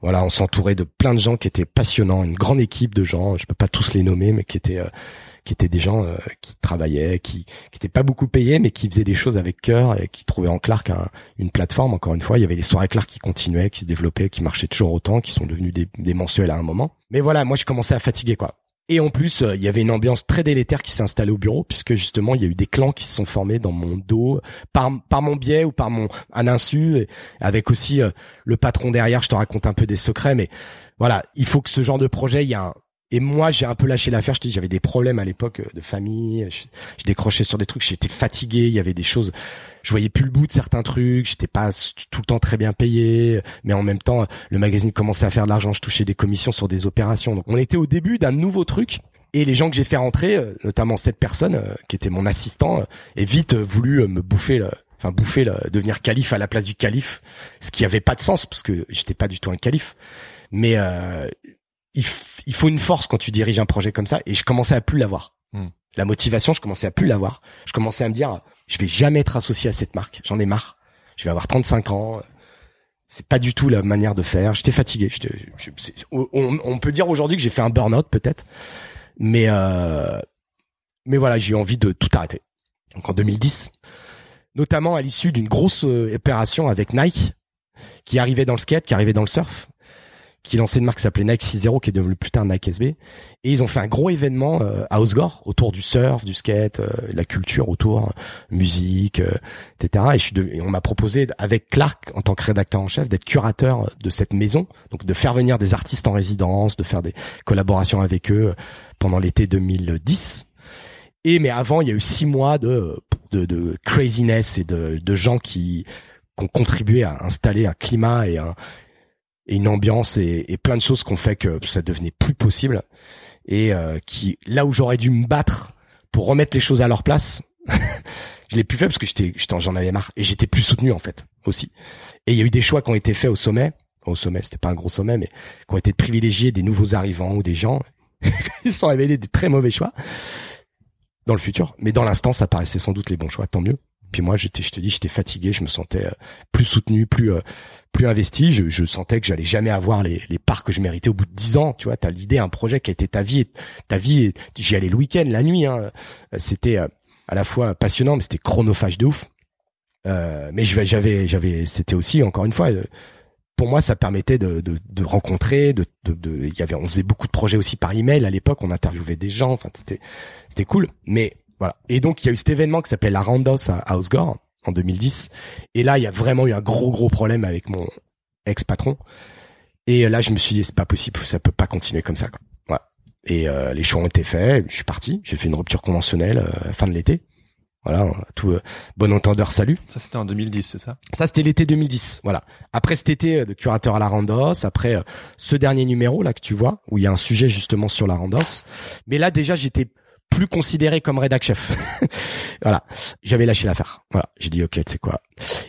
voilà, on s'entourait de plein de gens qui étaient passionnants, une grande équipe de gens, je peux pas tous les nommer, mais qui étaient euh, qui étaient des gens euh, qui travaillaient, qui qui étaient pas beaucoup payés, mais qui faisaient des choses avec cœur et qui trouvaient en Clark un- une plateforme. Encore une fois, il y avait des soirées Clark qui continuaient, qui se développaient, qui marchaient toujours autant, qui sont devenus des, des mensuels à un moment. Mais voilà, moi je commençais à fatiguer quoi. Et en plus, euh, il y avait une ambiance très délétère qui s'est installée au bureau, puisque justement, il y a eu des clans qui se sont formés dans mon dos, par, mon biais ou par mon à l'insu, avec aussi euh, le patron derrière. Je te raconte un peu des secrets, mais voilà, il faut que ce genre de projet, il y a un... Et moi, j'ai un peu lâché l'affaire. Je dis, j'avais des problèmes à l'époque euh, de famille. Je, décrochais sur des trucs. J'étais fatigué. Il y avait des choses. Je voyais plus le bout de certains trucs. J'étais pas tout le temps très bien payé. Mais en même temps, le magazine commençait à faire de l'argent. Je touchais des commissions sur des opérations. Donc, on était au début d'un nouveau truc. Et les gens que j'ai fait rentrer, euh, notamment cette personne euh, qui était mon assistant, est vite voulu me bouffer, enfin bouffer, devenir calife à la place du calife, ce qui avait pas de sens parce que j'étais pas du tout un calife. Mais euh, il, faut une force quand tu diriges un projet comme ça, et je commençais à plus l'avoir. Hmm. La motivation, je commençais à plus l'avoir. Je commençais à me dire, je vais jamais être associé à cette marque. J'en ai marre. Je vais avoir 35 ans. C'est pas du tout la manière de faire. J'étais fatigué. Je- on peut dire aujourd'hui que j'ai fait un burn-out peut-être, mais euh, mais voilà, j'ai eu envie de tout arrêter. Donc en 2010, notamment à l'issue d'une grosse euh, opération avec Nike, qui arrivait dans le skate, qui arrivait dans le surf, qui lançait une marque qui s'appelait Nike 6.0, qui est devenue plus tard Nike SB. Et ils ont fait un gros événement euh, à Osgore autour du surf, du skate, euh, la culture autour, musique, euh, etc. Et, je suis de- et on m'a proposé avec Clark en tant que rédacteur en chef d'être curateur de cette maison, donc de faire venir des artistes en résidence, de faire des collaborations avec eux pendant l'été 2010. Et mais avant, il y a eu six mois de de, de craziness et de, de gens qui, qui ont contribué à installer un climat et, un, et une ambiance et, plein de choses qui ont fait que ça devenait plus possible et euh, qui là où j'aurais dû me battre pour remettre les choses à leur place, je l'ai plus fait parce que j'étais j'en avais marre et j'étais plus soutenu en fait aussi. Et il y a eu des choix qui ont été faits au sommet, au sommet, c'était pas un gros sommet mais qui ont été de privilégier des nouveaux arrivants ou des gens ils sont révélés des très mauvais choix dans le futur, mais dans l'instant, ça paraissait sans doute les bons choix, tant mieux. Puis moi, j'étais, je te dis, j'étais fatigué, je me sentais euh, plus soutenu, plus euh, plus investi. Je, je sentais que j'allais jamais avoir les, les parts que je méritais au bout de dix ans. Tu vois, t'as l'idée, un projet qui a été ta vie, ta vie. J'y allais le week-end, la nuit. Hein. C'était à la fois passionnant, mais c'était chronophage de ouf. Euh, mais j'avais, j'avais, c'était aussi encore une fois pour moi, ça permettait de, de, de rencontrer, de, de, il y avait, on faisait beaucoup de projets aussi par email à l'époque, on interviewait des gens, enfin c'était, c'était cool. Mais voilà. Et donc il y a eu cet événement qui s'appelle la Randos à Housegore en 2010. Et là, il y a vraiment eu un gros gros problème avec mon ex patron. Et là, je me suis dit c'est pas possible, ça peut pas continuer comme ça. Quoi. Voilà. Et euh, les choix ont été faits. Je suis parti. J'ai fait une rupture conventionnelle euh, fin de l'été. Voilà, tout euh, bon entendeur, salut. Ça c'était en 2010, c'est ça? Ça c'était l'été 2010. Voilà. Après cet été de curateur à la Randos, après ce dernier numéro là que tu vois où il y a un sujet justement sur la Randos. Mais là déjà j'étais plus considéré comme rédac chef. voilà, j'avais lâché l'affaire. Voilà, j'ai dit ok, c'est quoi.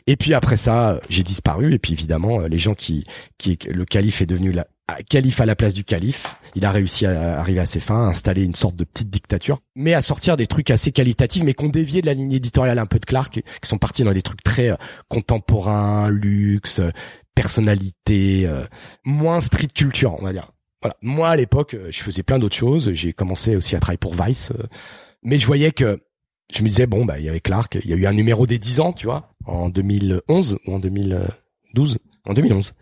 Et puis après ça, j'ai disparu. Et puis évidemment, les gens qui, qui, le calife est devenu la calife à la place du calife. Il a réussi à arriver à ses fins, à installer une sorte de petite dictature, mais à sortir des trucs assez qualitatifs, mais qu'on dévié de la ligne éditoriale un peu de Clark, qui sont partis dans des trucs très euh, contemporains, luxe, personnalité, euh, moins street culture, on va dire voilà. Moi, à l'époque, euh, je faisais plein d'autres choses. J'ai commencé aussi à travailler pour Vice. Euh, mais je voyais que je me disais, bon, bah, il y avait Clark. Il y a eu un numéro des 10 ans, tu vois, en 2011 ou en 2012. En 2011.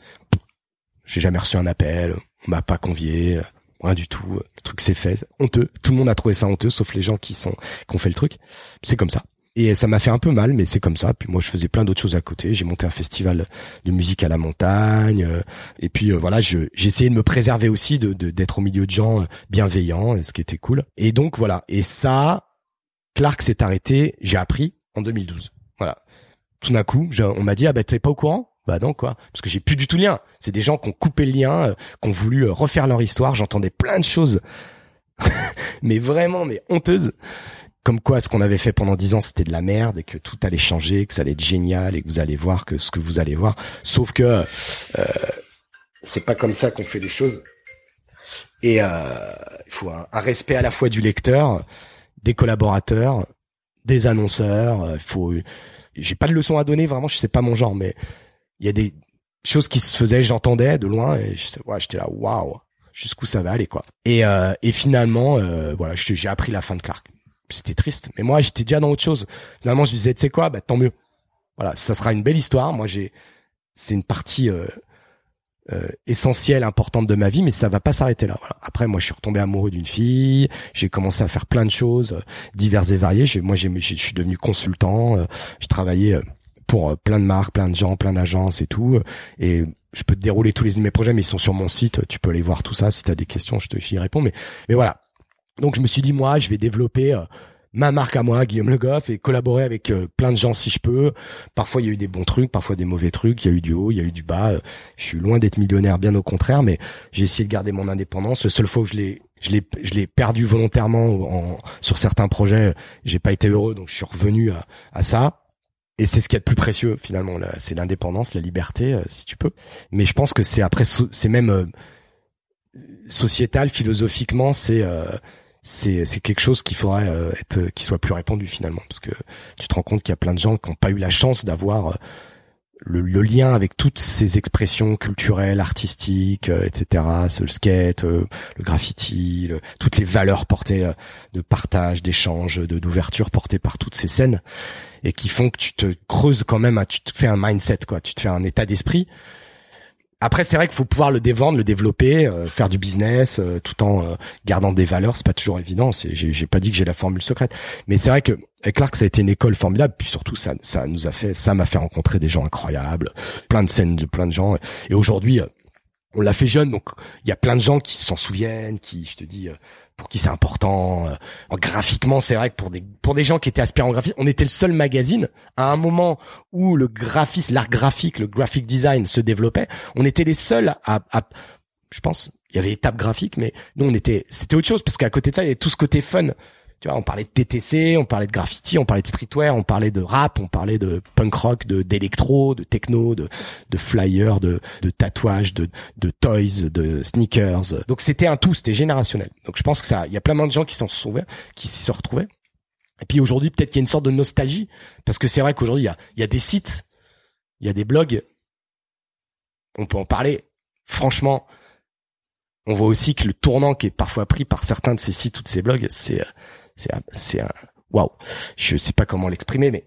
J'ai jamais reçu un appel. On m'a pas convié. Rien du tout. Le truc s'est fait. Honteux. Tout le monde a trouvé ça honteux, sauf les gens qui sont, qui ont fait le truc. C'est comme ça. Et ça m'a fait un peu mal, mais c'est comme ça. Puis moi, je faisais plein d'autres choses à côté. J'ai monté un festival de musique à la montagne. Euh, et puis euh, voilà, j'ai essayé de me préserver aussi, de d'être au milieu de gens euh, bienveillants, ce qui était cool. Et donc voilà. Et ça, Clark s'est arrêté. J'ai appris en 2012. Voilà. Tout d'un coup, on m'a dit ah bah t'es pas au courant? Bah non quoi, parce que j'ai plus du tout lien. C'est des gens qui ont coupé le lien, qui ont voulu refaire leur histoire. J'entendais plein de choses, mais vraiment mais honteuses comme quoi ce qu'on avait fait pendant dix ans c'était de la merde et que tout allait changer, que ça allait être génial et que vous allez voir que ce que vous allez voir. Sauf que euh, c'est pas comme ça qu'on fait les choses. Et euh, il faut un, respect à la fois du lecteur, des collaborateurs, des annonceurs. Il faut. J'ai pas de leçon à donner vraiment, je sais pas mon genre, mais il y a des choses qui se faisaient, j'entendais de loin et je sais, ouais, j'étais là, waouh, jusqu'où ça va aller quoi. Et, euh, et finalement, euh, voilà, j'ai appris la fin de Clark c'était triste. Mais moi, j'étais déjà dans autre chose. Finalement, je disais, tu sais quoi, bah tant mieux. Voilà, ça sera une belle histoire. Moi, j'ai, c'est une partie euh, euh, essentielle, importante de ma vie, mais ça va pas s'arrêter là. Après, moi, je suis retombé amoureux d'une fille. J'ai commencé à faire plein de choses euh, diverses et variées. J'ai, moi, j'ai, je suis devenu consultant. Je travaillais pour plein de marques, plein de gens, plein d'agences et tout. Et je peux te dérouler tous les mes projets, mais ils sont sur mon site. Tu peux aller voir tout ça. Si tu as des questions, je te j'y réponds. Mais mais voilà, donc je me suis dit moi, je vais développer euh, ma marque à moi, Guillaume Le Goff, et collaborer avec euh, plein de gens si je peux. Parfois il y a eu des bons trucs, parfois des mauvais trucs. Il y a eu du haut, il y a eu du bas. Je suis loin d'être millionnaire, bien au contraire, mais j'ai essayé de garder mon indépendance. Le seul fois où je l'ai je l'ai je l'ai perdu volontairement en, sur certains projets, j'ai pas été heureux, donc je suis revenu à, à ça. Et c'est ce qui est le plus précieux finalement, c'est l'indépendance, la liberté, euh, si tu peux. Mais je pense que c'est après, c'est même sociétal, philosophiquement, c'est c'est c'est quelque chose qui faudrait euh, être qui soit plus répandu finalement parce que tu te rends compte qu'il y a plein de gens qui n'ont pas eu la chance d'avoir euh, le, le, lien avec toutes ces expressions culturelles, artistiques, euh, etc. Le skate, le graffiti, toutes les valeurs portées de partage, d'échange, de d'ouverture portées par toutes ces scènes et qui font que tu te creuses quand même, tu te fais un mindset quoi, tu te fais un état d'esprit après, c'est vrai qu'il faut pouvoir le dévendre, le développer, euh, faire du business, euh, tout en euh, gardant des valeurs. C'est pas toujours évident. J'ai, pas dit que j'ai la formule secrète, mais c'est vrai que Clark, ça a été une école formidable. Puis surtout, ça, ça nous a fait, ça m'a fait rencontrer des gens incroyables, plein de scènes de plein de gens. Et aujourd'hui, on l'a fait jeune, donc il y a plein de gens qui s'en souviennent, qui, je te dis, pour qui c'est important. Euh, graphiquement, c'est vrai que pour des pour des gens qui étaient aspirants graphiques, on était le seul magazine à un moment où le graphisme, l'art graphique, le graphic design se développait. On était les seuls à, à je pense, il y avait étape graphique, mais nous on était, c'était autre chose parce qu'à côté de ça, il y avait tout ce côté fun tu vois, on parlait de TTC, on parlait de graffiti, on parlait de streetwear, on parlait de rap, on parlait de punk rock, de d'électro, de techno, de de flyers, de de tatouages, de de toys, de sneakers. Donc c'était un tout, c'était générationnel. Donc je pense que ça, il y a plein de gens qui s'en souviennent, qui s'y sont retrouvés. Et puis aujourd'hui, peut-être qu'il y a une sorte de nostalgie, parce que c'est vrai qu'aujourd'hui, il y a, il y a des sites, il y a des blogs, on peut en parler. Franchement, on voit aussi que le tournant qui est parfois pris par certains de ces sites ou de ces blogs, c'est, c'est, c'est un, waouh. Je sais pas comment l'exprimer, mais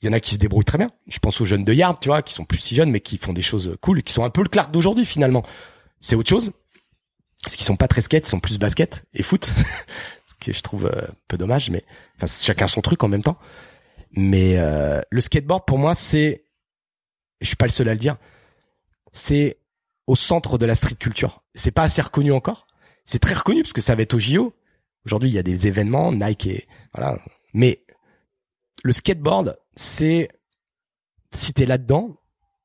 il y en a qui se débrouillent très bien. Je pense aux jeunes de Yard, tu vois, qui sont plus si jeunes, mais qui font des choses cool, qui sont un peu le Clark d'aujourd'hui finalement. C'est autre chose. Parce qu'ils sont pas très skate, ils sont plus basket et foot. ce que je trouve euh, un peu dommage, mais enfin chacun son truc en même temps. Mais euh, le skateboard pour moi c'est, je suis pas le seul à le dire, c'est au centre de la street culture. C'est pas assez reconnu encore. C'est très reconnu parce que ça va être au JO. Aujourd'hui il y a des événements, Nike et voilà. Mais le skateboard, c'est si t'es là-dedans,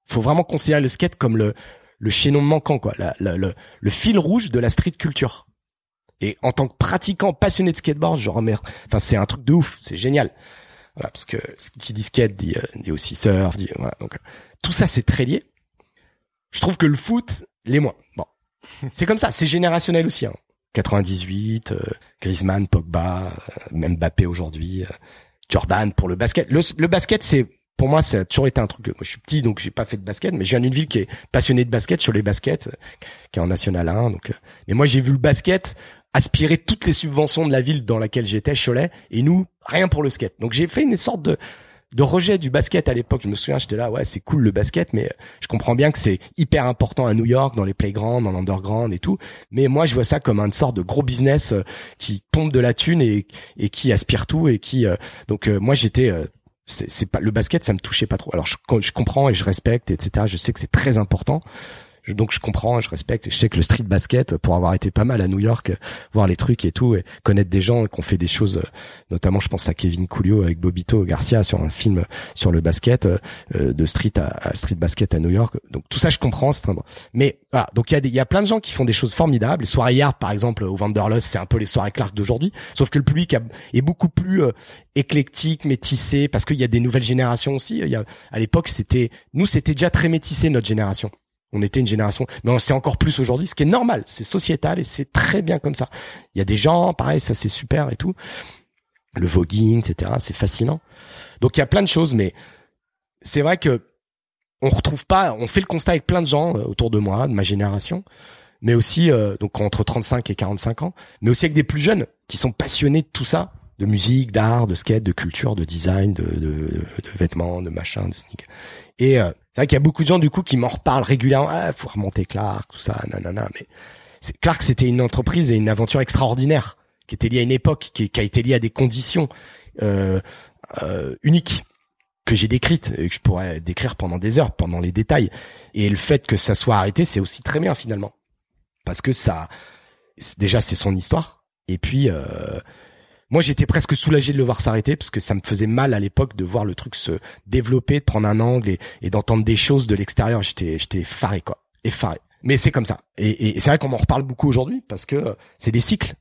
faut vraiment considérer le skate comme le le chaînon manquant quoi, le, le fil rouge de la street culture. Et en tant que pratiquant passionné de skateboard, je remercie. Enfin, c'est un truc de ouf, c'est génial. Voilà, parce que qui dit skate dit, euh, dit aussi surf, dit voilà. Donc tout ça c'est très lié. Je trouve que le foot les moins. Bon, c'est comme ça, c'est générationnel aussi. Hein. 98, euh, Griezmann, Pogba, euh, même Mbappé aujourd'hui. Euh, Jordan pour le basket. Le, basket, c'est pour moi, ça a toujours été un truc. Moi, je suis petit, donc j'ai pas fait de basket, mais je viens d'une ville qui est passionnée de basket sur les baskets, qui est en National 1. Donc, mais moi, j'ai vu le basket aspirer toutes les subventions de la ville dans laquelle j'étais, Cholet, et nous, rien pour le skate. Donc, j'ai fait une sorte de de rejet du basket à l'époque. Je me souviens, j'étais là, ouais, c'est cool le basket, mais je comprends bien que c'est hyper important à New York, dans les playgrounds, dans l'underground et tout. Mais moi, je vois ça comme une sorte de gros business euh, qui pompe de la thune et, qui aspire tout et qui. Euh, donc euh, moi, j'étais c'est pas le basket ça me touchait pas trop alors je comprends et je respecte etc je sais que c'est très important donc je comprends, je respecte. Je sais que le street basket, pour avoir été pas mal à New York, voir les trucs et tout, et connaître des gens qui ont fait des choses, notamment je pense à Kevin Coolio avec Bobito Garcia sur un film sur le basket euh, de street à, street basket à New York. Donc tout ça je comprends, c'est bon. Mais voilà, donc il y a y a plein de gens qui font des choses formidables. Les soirées Yard par exemple au Wanderlust, c'est un peu les soirées Clark d'aujourd'hui, sauf que le public est beaucoup plus euh, éclectique, métissé, parce qu'il y a des nouvelles générations aussi. Y a, à l'époque, c'était nous, c'était déjà très métissé notre génération. On était une génération, mais c'est encore plus aujourd'hui, ce qui est normal, c'est sociétal et c'est très bien comme ça. Il y a des gens, pareil, ça c'est super et tout. Le voguing, etc. C'est fascinant. Donc il y a plein de choses, mais c'est vrai que on retrouve pas. On fait le constat avec plein de gens euh, autour de moi, de ma génération, mais aussi euh, donc entre 35 et 45 ans, mais aussi avec des plus jeunes qui sont passionnés de tout ça, de musique, d'art, de skate, de culture, de design, de, de, de vêtements, de machin, de sneakers. Et euh, c'est vrai qu'il y a beaucoup de gens du coup qui m'en reparlent régulièrement. Ah, faut remonter Clark, tout ça, nanana. Mais Clark, c'était une entreprise et une aventure extraordinaire qui était liée à une époque, qui, a été liée à des conditions euh, euh, uniques que j'ai décrites et que je pourrais décrire pendant des heures, pendant les détails. Et le fait que ça soit arrêté, c'est aussi très bien finalement, parce que ça, déjà, c'est son histoire. Et puis, euh, moi j'étais presque soulagé de le voir s'arrêter parce que ça me faisait mal à l'époque de voir le truc se développer, de prendre un angle et, d'entendre des choses de l'extérieur. J'étais j'étais effaré quoi, effaré. Mais c'est comme ça. Et, c'est vrai qu'on en reparle beaucoup aujourd'hui parce que c'est des cycles.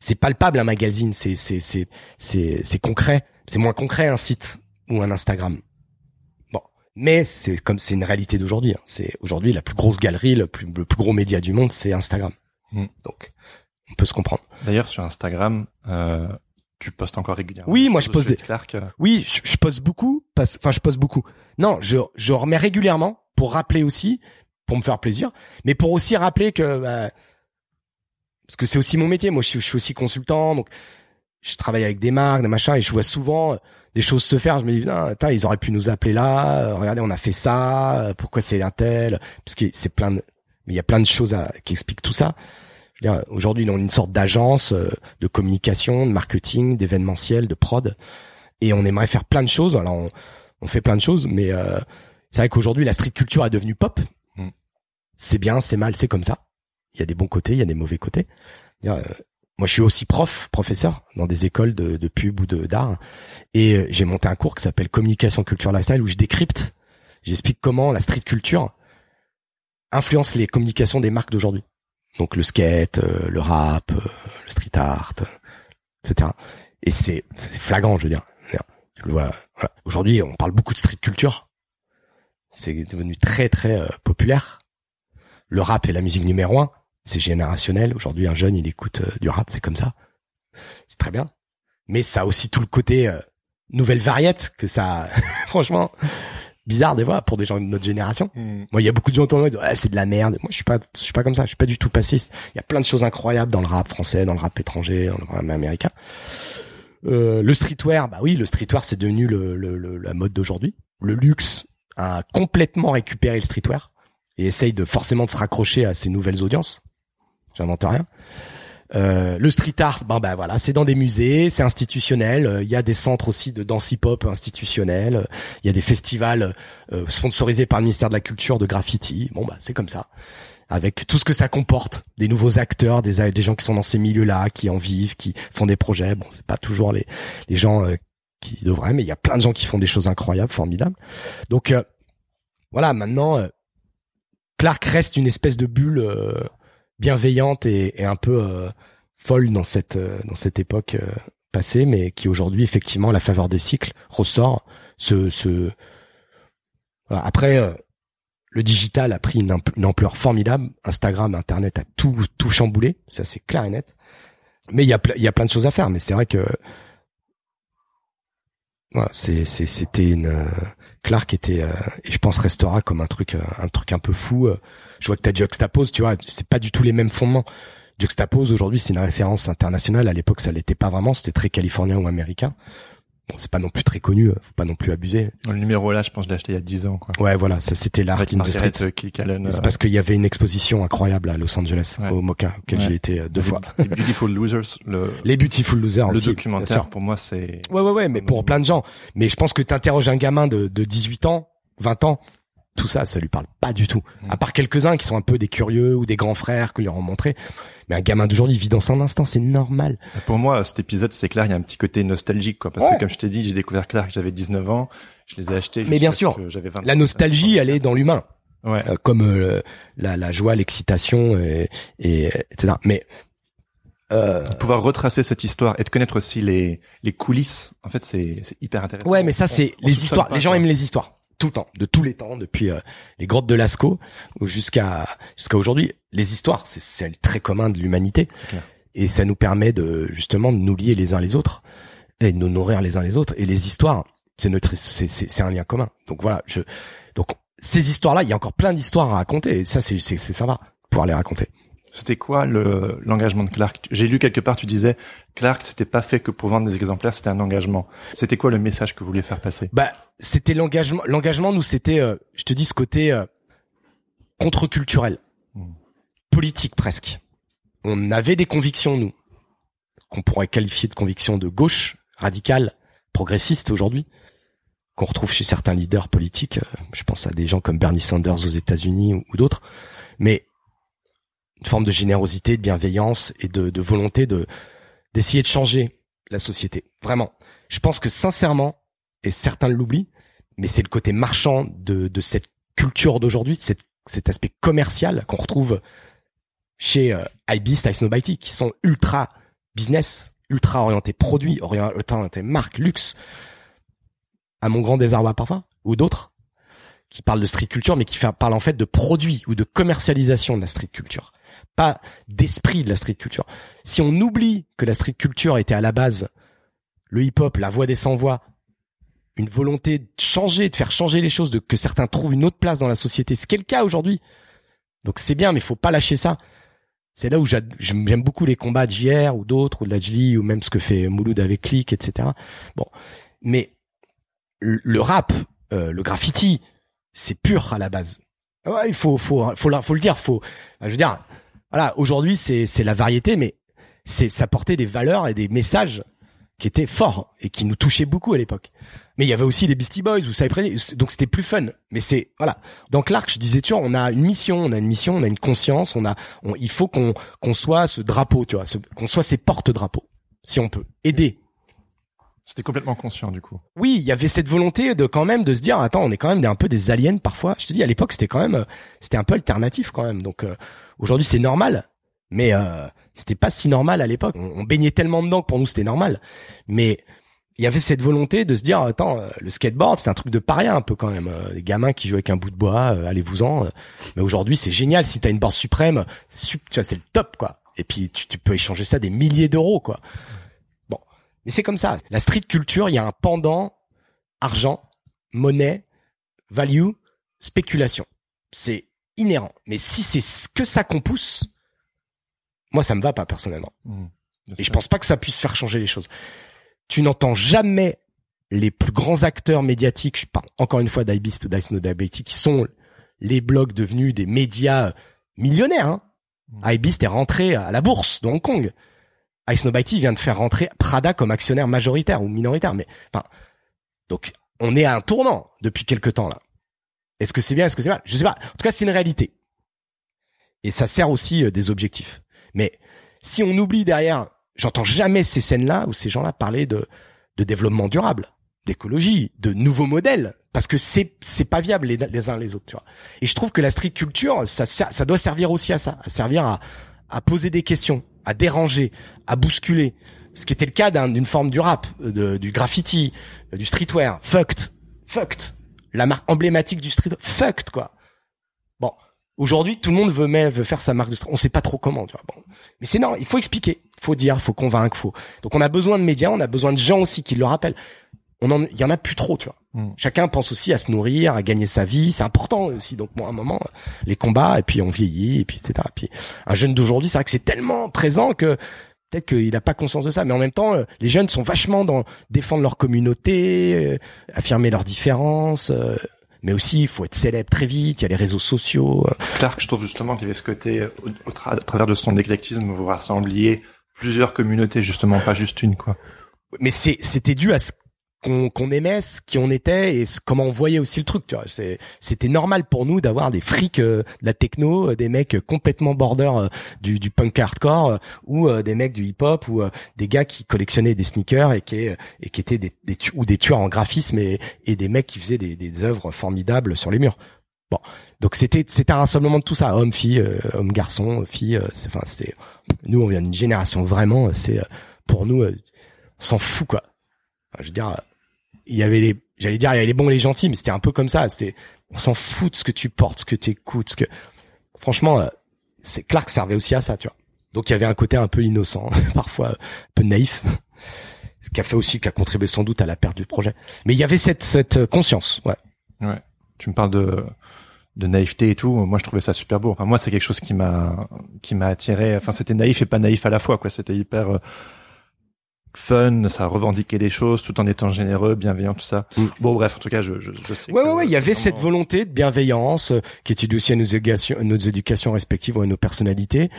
C'est palpable un magazine, c'est c'est c'est c'est c'est concret. C'est moins concret un site ou un Instagram. Bon, mais c'est comme c'est une réalité d'aujourd'hui. Hein. C'est aujourd'hui la plus grosse galerie, le plus le plus gros média du monde, c'est Instagram. Mm. Donc on peut se comprendre. D'ailleurs, sur Instagram, euh, tu postes encore régulièrement. Oui, moi je poste des. Oui, je, poste beaucoup. Parce... Enfin, je poste beaucoup. Non, je je remets régulièrement pour rappeler aussi, pour me faire plaisir, mais pour aussi rappeler que bah, parce que c'est aussi mon métier. Moi, je suis, je suis aussi consultant, donc je travaille avec des marques, des machins, et je vois souvent des choses se faire. Je me dis, putain, ils auraient pu nous appeler là. regardez, on a fait ça. Pourquoi c'est un tel Parce que c'est plein de, mais il y a plein de choses à... qui expliquent tout ça. Aujourd'hui, on est une sorte d'agence euh, de communication, de marketing, d'événementiel, de prod, et on aimerait faire plein de choses. Alors, on, on fait plein de choses, mais euh, c'est vrai qu'aujourd'hui, la street culture est devenue pop. Mm. C'est bien, c'est mal, c'est comme ça. Il y a des bons côtés, il y a des mauvais côtés. Euh, moi, je suis aussi prof, professeur dans des écoles de, de pub ou de d'art, et j'ai monté un cours qui s'appelle Communication Culture Lifestyle où je décrypte, j'explique comment la street culture influence les communications des marques d'aujourd'hui. Donc le skate, euh, le rap, euh, le street art, etc. Et c'est flagrant, je veux dire. Voilà. Aujourd'hui, on parle beaucoup de street culture. C'est devenu très très euh, populaire. Le rap est la musique numéro un. C'est générationnel. Aujourd'hui, un jeune, il écoute du rap, c'est comme ça. C'est très bien. mais ça a aussi tout le côté euh, nouvelle variette que ça, franchement, bizarre des fois pour des gens de notre génération. Hmm. Moi, il y a beaucoup de gens autour de moi qui disent ouais, c'est de la merde. Moi, je suis pas, je suis pas comme ça. Je suis pas du tout passiste. Il y a plein de choses incroyables dans le rap français, dans le rap étranger, dans le rap américain. Euh, le streetwear, bah oui, le streetwear c'est devenu le, le- le- la mode d'aujourd'hui. Le luxe a complètement récupéré le streetwear et essaye de forcément de se raccrocher à ces nouvelles audiences. J'invente rien. Euh, le street art, ben bah voilà, c'est dans des musées, c'est institutionnel. Euh, Il y a des centres aussi de danse hip-hop institutionnels. Il y a des festivals euh, sponsorisés par le ministère de la Culture de graffiti. Bon bah c'est comme ça, avec tout ce que ça comporte, des nouveaux acteurs, des des gens qui sont dans ces milieux-là, qui en vivent, qui font des projets. Bon, c'est pas toujours les les gens euh, qui devraient, mais il y a plein de gens qui font des choses incroyables, formidables. Donc euh, voilà, maintenant euh, Clark reste une espèce de bulle euh, bienveillante et, et un peu euh, folle dans cette euh, dans cette époque euh, passée, mais qui aujourd'hui effectivement à la faveur des cycles ressort. Ce, ce... Voilà. Après, le digital a pris une, amp- une ampleur formidable. Instagram, Internet a tout tout chamboulé, ça c'est clair et net. Mais il y a il y a plein de choses à faire. Mais c'est vrai que voilà, c'est c'était une Clark était euh, et je pense restera comme un truc euh, un truc un peu fou. euh. Je vois que t'as Juxtapose, tu vois, c'est pas du tout les mêmes fondements. Juxtapose aujourd'hui c'est une référence internationale. À l'époque ça l'était pas vraiment, c'était très californien ou américain. Bon, c'est pas non plus très connu, faut pas non plus abuser. Le numéro là, je pense que je l'ai acheté il y a 10 ans, quoi. Ouais, voilà, ça c'était l'art in the streets. euh, C'est euh, parce qu'il y avait une exposition incroyable à Los Angeles, Ouais. au Mocha, auquel Ouais. j'ai été euh, deux les- fois. les Beautiful Losers, le, Les Beautiful Losers le aussi, documentaire, pour moi, c'est... Ouais, ouais, ouais, mais pour plein de gens. Mais je pense que t'interroges un gamin de, de 18 ans, 20 ans, tout ça, ça lui parle pas du tout. À part quelques-uns qui sont un peu des curieux ou des grands frères que lui ont montré. Mais un gamin d'aujourd'hui vit dans son instant, c'est normal. Pour moi, cet épisode, c'est clair, il y a un petit côté nostalgique, quoi. Parce Ouais. que, comme je t'ai dit, j'ai découvert Clark, j'avais 19 ans, je les ai achetés. Mais bien sûr, ce que j'avais 20 La nostalgie, elle est dans l'humain. Ouais. Euh, comme euh, la, la joie, l'excitation, et, et, etc. Mais, euh, Pouvoir retracer cette histoire et de connaître aussi les, les coulisses, en fait, c'est, c'est hyper intéressant. Ouais, mais ça c'est les histoires. pas, les gens quoi. aiment les histoires tout le temps, de tous les temps, depuis euh, les grottes de Lascaux jusqu'à jusqu'à aujourd'hui. Les histoires, c'est c'est très commun de l'humanité et ça nous permet de justement de nous lier les uns les autres et de nous nourrir les uns les autres. Et les histoires, c'est notre c'est c'est c'est un lien commun. Donc voilà, je donc ces histoires-là, il y a encore plein d'histoires à raconter et ça c'est c'est c'est sympa de pouvoir les raconter. C'était quoi le, l'engagement de Clark? J'ai lu quelque part, tu disais, Clark, c'était pas fait que pour vendre des exemplaires, c'était un engagement. C'était quoi le message que vous vouliez faire passer? Bah, c'était l'engagement. L'engagement, nous, c'était, euh, je te dis, ce côté euh, contre-culturel, Mm. politique presque. On avait des convictions, nous, qu'on pourrait qualifier de convictions de gauche, radicales, progressistes aujourd'hui, qu'on retrouve chez certains leaders politiques. euh, Je pense à des gens comme Bernie Sanders aux États-Unis ou, ou d'autres. Mais une forme de générosité, de bienveillance et de, de volonté de d'essayer de changer la société. Vraiment. Je pense que sincèrement, et certains l'oublient, mais c'est le côté marchand de, de cette culture d'aujourd'hui, de cette, cet aspect commercial qu'on retrouve chez euh, iBeast, Nobody, qui sont ultra business, ultra orientés produits, orient- orientés marque, luxe, à mon grand désarroi parfois, ou d'autres, qui parlent de street culture, mais qui parlent en fait de produits ou de commercialisation de la street culture, pas d'esprit de la street culture. Si on oublie que la street culture était à la base le hip-hop, la voix des sans-voix, une volonté de changer, de faire changer les choses, de que certains trouvent une autre place dans la société, ce qui est le cas aujourd'hui. Donc c'est bien, mais faut pas lâcher ça. C'est là où j'aime beaucoup les combats de JR ou d'autres, ou de Lajli, ou même ce que fait Mouloud avec Click, etc. Bon, mais le rap, euh, le graffiti, c'est pur à la base. Ouais, il faut, faut, faut, la- faut le dire, faut. Je veux dire, voilà, aujourd'hui c'est c'est la variété, mais c'est ça portait des valeurs et des messages qui étaient forts et qui nous touchaient beaucoup à l'époque. Mais il y avait aussi les Beastie Boys ou Cypress, donc c'était plus fun. Mais c'est voilà. Dans Clark, je disais toujours, on a une mission, on a une mission, on a une conscience, on a, on- il faut qu'on qu'on soit ce drapeau, tu vois, qu'on soit ces porte-drapeaux, si on peut aider. C'était complètement conscient, du coup. Oui, il y avait cette volonté de quand même de se dire, attends, on est quand même des- un peu des aliens parfois. Je te dis, à l'époque, c'était quand même, euh, c'était un peu alternatif quand même. Donc euh, aujourd'hui, c'est normal, mais euh, c'était pas si normal à l'époque. On, baignait tellement dedans que pour nous, c'était normal. Mais il y avait cette volonté de se dire, attends, euh, le skateboard, c'est un truc de paria un peu quand même. Euh, des gamins qui jouent avec un bout de bois, euh, allez-vous-en. euh. mais aujourd'hui, c'est génial. Si t'as une board suprême, tu vois, c'est le top, quoi. Et puis tu, tu peux échanger ça des milliers d'euros, quoi. Bon, Mais c'est comme ça. La street culture, il y a un pendant argent, monnaie, value, spéculation. C'est inhérent. Mais si c'est que ça qu'on pousse, moi ça me va pas personnellement. Mmh. Et je pense pas que ça puisse faire changer les choses. Tu n'entends jamais les plus grands acteurs médiatiques, je parle encore une fois d'Ibist ou d'Ice No Diabetes, qui sont les blogs devenus des médias millionnaires. Hein. Mm. Ibist est rentré à la bourse de Hong Kong. Ice vient de faire rentrer Prada comme actionnaire majoritaire ou minoritaire. Mais enfin, donc on est à un tournant depuis quelque temps là. Est-ce que c'est bien, est-ce que c'est mal? Je sais pas. En tout cas, c'est une réalité. Et ça sert aussi euh, des objectifs. Mais si on oublie derrière, j'entends jamais ces scènes-là ou ces gens-là parler de, de développement durable, d'écologie, de nouveaux modèles, parce que c'est c'est pas viable les, uns les autres, tu vois. Et je trouve que la street culture, ça ça doit servir aussi à ça, à servir à à poser des questions, à déranger, à bousculer. Ce qui était le cas d'un- d'une forme du rap, de, du graffiti, euh, du streetwear, fucked, fucked, la marque emblématique du street, fucked quoi. Bon, aujourd'hui tout le monde veut mais veut faire sa marque de street, on sait pas trop comment, tu vois. Bon, mais c'est non, il faut expliquer, faut dire, faut convaincre, faut. Donc on a besoin de médias, on a besoin de gens aussi qui le rappellent. On en, il y en a plus trop, tu vois. Mm. Chacun pense aussi à se nourrir, à gagner sa vie, c'est important aussi. Donc bon, à un moment, les combats, et puis on vieillit, et puis etc. Puis un jeune d'aujourd'hui, c'est vrai que c'est tellement présent que peut-être qu'il n'a pas conscience de ça, mais en même temps, euh, les jeunes sont vachement dans défendre leur communauté, euh, affirmer leurs différences. euh, mais aussi, il faut être célèbre très vite. Il y a les réseaux sociaux. Clark, je trouve justement qu'il y avait ce côté, au, tra- à travers de son éclectisme, vous rassembliez plusieurs communautés, justement, pas juste une, quoi. mais c'était dû à ce qu'on qu'on aimait, ce qui on était et comment on voyait aussi le truc. Tu vois, c'était normal pour nous d'avoir des frics euh, de la techno, euh, des mecs complètement border euh, du, du punk hardcore ou des mecs du hip hop ou des gars qui collectionnaient des sneakers et qui et qui étaient des, ou des tueurs en graphisme et, et des mecs qui faisaient des, des œuvres formidables sur les murs. Bon, donc c'était c'était un rassemblement de tout ça, hommes, filles, hommes, garçons, filles. c'est- Enfin, c'était nous on vient d'une génération vraiment. C'est pour nous, on s'en fout quoi. Je veux dire, il y avait les, j'allais dire, il y avait les bons et les gentils, mais c'était un peu comme ça. C'était, on s'en fout de ce que tu portes, ce que tu écoutes, ce que, franchement, euh, c'est ça servait aussi à ça, tu vois. Donc il y avait un côté un peu innocent, parfois un peu naïf, ce qui a fait aussi, qui a contribué sans doute à la perte du projet. Mais il y avait cette, cette euh, conscience, ouais. Ouais. Tu me parles de, de naïveté et tout. Moi, je trouvais ça super beau. Enfin, moi, c'est quelque chose qui m'a, qui m'a attiré. Enfin, c'était naïf et pas naïf à la fois, quoi. C'était hyper euh, fun. Ça revendiquait des choses tout en étant généreux, bienveillant, tout ça. Mm. Bon, bref, en tout cas, je, je, je sais. Ouais, que ouais, ouais, il y avait cette volonté de bienveillance euh, qui est aussi à nos éducations, nos éducations respectives ou à nos personnalités.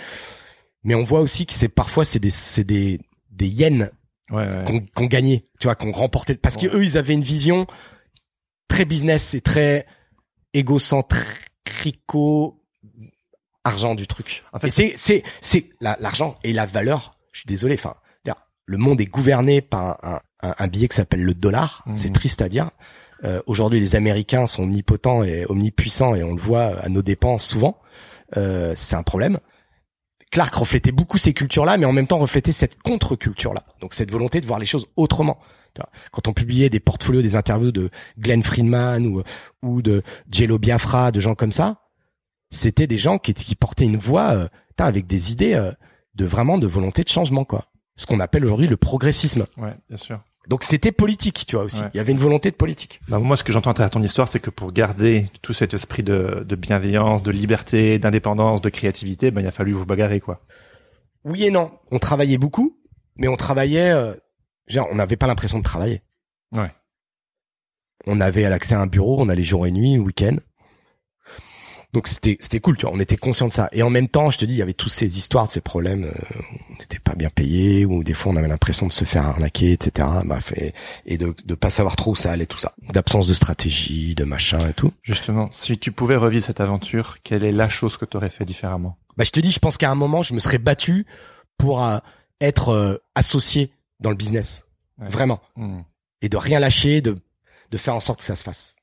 Mais on voit aussi que c'est parfois c'est des, c'est des, des yens Ouais, ouais. qu'on qu'on gagnait, tu vois, qu'on remportait. Parce Ouais. que eux, ils avaient une vision très business et très égocentrico argent du truc. En fait- et c'est c'est c'est la- l'argent et la valeur. Je suis désolé. Enfin, le monde est gouverné par un, un, un billet qui s'appelle le dollar. Mhm. C'est triste à dire. Euh, Aujourd'hui, les Américains sont omnipotents et omnipuissants et on le voit à nos dépenses souvent. Euh, c'est un problème. Clark reflétait beaucoup ces cultures-là, mais en même temps reflétait cette contre-culture-là. Donc cette volonté de voir les choses autrement. Quand on publiait des portfolios, des interviews de Glenn Friedman ou, ou de Jello Biafra, de gens comme ça, c'était des gens qui, qui portaient une voix euh, avec des idées euh, de vraiment de volonté de changement, quoi. Ce qu'on appelle aujourd'hui le progressisme. Ouais, bien sûr. Donc c'était politique, tu vois aussi. Ouais. Il y avait une volonté de politique. Bah, moi, ce que j'entends à travers ton histoire, c'est que pour garder tout cet esprit de, de bienveillance, de liberté, d'indépendance, de créativité, ben, il a fallu vous bagarrer, quoi. Oui et non. On travaillait beaucoup, mais on travaillait. Euh, genre, on n'avait pas l'impression de travailler. Ouais. On avait l'accès à un bureau, on allait jour et nuit, week-end. Donc c'était c'était cool, tu vois. On était conscient de ça. Et en même temps, je te dis, il y avait tous ces histoires, de ces problèmes. euh, on n'était pas bien payé, ou des fois on avait l'impression de se faire arnaquer, etc. Bref, et, et de de pas savoir trop où ça allait, tout ça. D'absence de stratégie, de machin et tout. Justement, si tu pouvais revivre cette aventure, quelle est la chose que tu aurais fait différemment? Bah, je te dis, je pense qu'à un moment, je me serais battu pour euh, être euh, associé dans le business, Ouais. vraiment, Hmm. et de rien lâcher, de de faire en sorte que ça se fasse,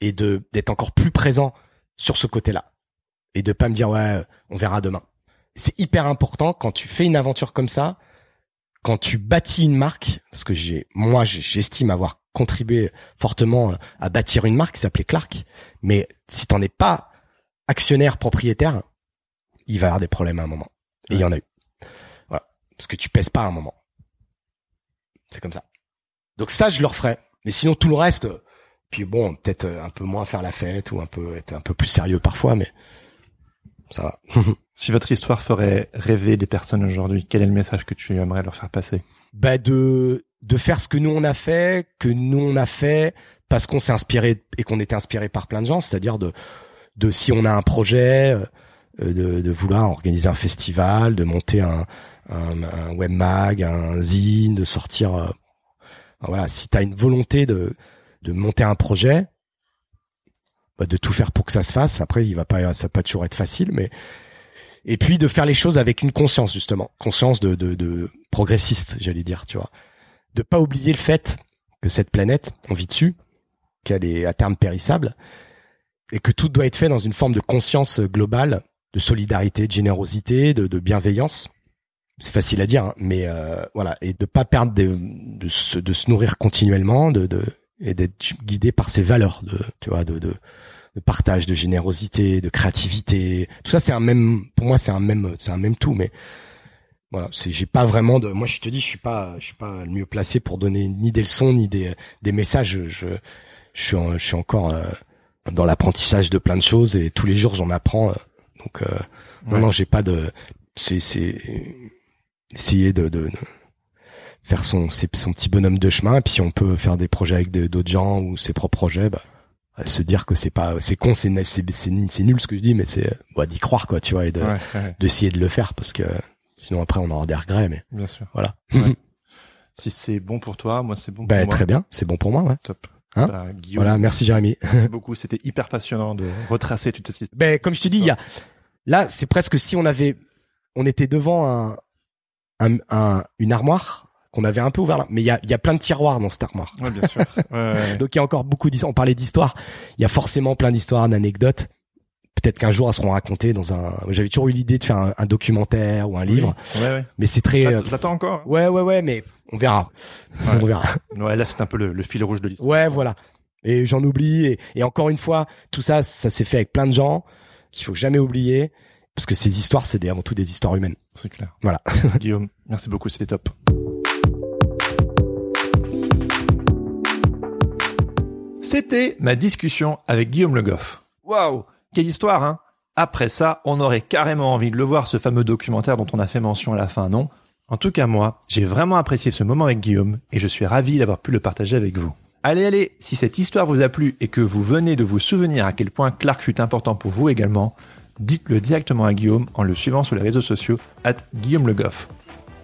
et de d'être encore plus présent sur ce côté-là, et de pas me dire ouais, on verra demain. C'est hyper important quand tu fais une aventure comme ça, quand tu bâtis une marque, parce que j'ai moi j'estime avoir contribué fortement euh, à bâtir une marque qui s'appelait Clark, mais si t'en es pas actionnaire propriétaire, il va y avoir des problèmes à un moment. Et il y en a eu. Voilà. Parce que tu pèses pas à un moment. C'est comme ça. Donc ça, je le referai. Mais sinon, tout le reste, puis bon, peut-être un peu moins faire la fête ou un peu être un peu plus sérieux parfois, mais ça va. si votre histoire ferait rêver des personnes aujourd'hui, quel est le message que tu aimerais leur faire passer? Bah de de faire ce que nous on a fait, que nous on a fait parce qu'on s'est inspiré et qu'on était inspiré par plein de gens, c'est-à-dire de de si on a un projet, euh, de, de vouloir organiser un festival, de monter un un, un web mag, un zine, de sortir. Euh, voilà, si t'as une volonté de de monter un projet, bah, de tout faire pour que ça se fasse. Après, il va pas, ça va pas toujours être facile, mais et puis de faire les choses avec une conscience justement, conscience de, de, de progressiste, j'allais dire, tu vois, de pas oublier le fait que cette planète, on vit dessus, qu'elle est à terme périssable, et que tout doit être fait dans une forme de conscience globale, de solidarité, de générosité, de, de bienveillance. C'est facile à dire, hein, mais euh, voilà, et de pas perdre de, de, se, de se nourrir continuellement, de, de et d'être guidé par ces valeurs de, tu vois, de, de de partage, de générosité, de créativité. Tout ça, c'est un même, pour moi, c'est un même, c'est un même tout. Mais voilà, c'est, j'ai pas vraiment de, moi, je te dis, je suis pas, je suis pas le mieux placé pour donner ni des leçons ni des, des messages. Je, je, suis, je suis encore euh, dans l'apprentissage de plein de choses et tous les jours, j'en apprends. Euh, donc, euh, non, non, j'ai pas de, c'est, c'est essayer de, de, de faire son, son petit bonhomme de chemin. Et puis, si on peut faire des projets avec d'autres gens ou ses propres projets, bah se dire que c'est pas c'est con c'est c'est nul ce que je dis mais c'est bah, d'y croire quoi tu vois et de d'essayer de le faire parce que sinon après on aura des regrets mais bien sûr. voilà. Si c'est bon pour toi moi c'est bon pour bah, moi. très bien c'est bon pour moi ouais. Top. Hein bah, voilà merci Jérémy. merci beaucoup c'était hyper passionnant de retracer tout ce ben comme je te dis il y a là c'est presque si on avait on était devant un, un, un une armoire qu'on avait un peu ouvert là. Mais il y a, y a plein de tiroirs dans cette armoire. Ouais, bien sûr. Ouais, Donc il y a encore beaucoup d'histoires. On parlait d'histoire. Il y a forcément plein d'histoires, d'anecdotes. Peut-être qu'un jour elles seront racontées dans un. J'avais toujours eu l'idée de faire un, un, documentaire ou un livre. Oui. Ouais. Mais c'est très. J'attends encore. Hein? Ouais, ouais, ouais. Mais on verra. On verra. Ouais, là c'est un peu le, le fil rouge de l'histoire. Ouais, voilà. Et j'en oublie. Et, et encore une fois, tout ça, ça s'est fait avec plein de gens qu'il faut jamais oublier parce que ces histoires, c'est avant tout des histoires humaines. C'est clair. Voilà. Guillaume, merci beaucoup, c'était top. C'était ma discussion avec Guillaume Le Goff. Waouh, quelle histoire, hein Après ça, on aurait carrément envie de le voir, ce fameux documentaire dont on a fait mention à la fin, non? En tout cas, moi, j'ai vraiment apprécié ce moment avec Guillaume et je suis ravi d'avoir pu le partager avec vous. Allez, allez, si cette histoire vous a plu et que vous venez de vous souvenir à quel point Clark fut important pour vous également, dites-le directement à Guillaume en le suivant sur les réseaux sociaux, at Guillaume Le Goff.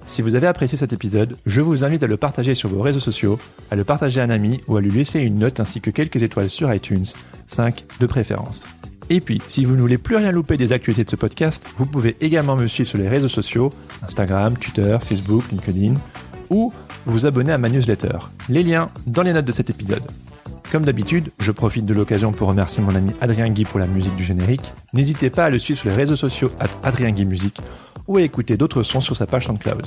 Si vous avez apprécié cet épisode, je vous invite à le partager sur vos réseaux sociaux, à le partager à un ami ou à lui laisser une note ainsi que quelques étoiles sur iTunes, 5 de préférence. Et puis, si vous ne voulez plus rien louper des actualités de ce podcast, vous pouvez également me suivre sur les réseaux sociaux, Instagram, Twitter, Facebook, LinkedIn, ou vous abonner à ma newsletter. Les liens dans les notes de cet épisode. Comme d'habitude, je profite de l'occasion pour remercier mon ami Adrien Guy pour la musique du générique. N'hésitez pas à le suivre sur les réseaux sociaux at Adrien Guy Musique ou écouter d'autres sons sur sa page SoundCloud.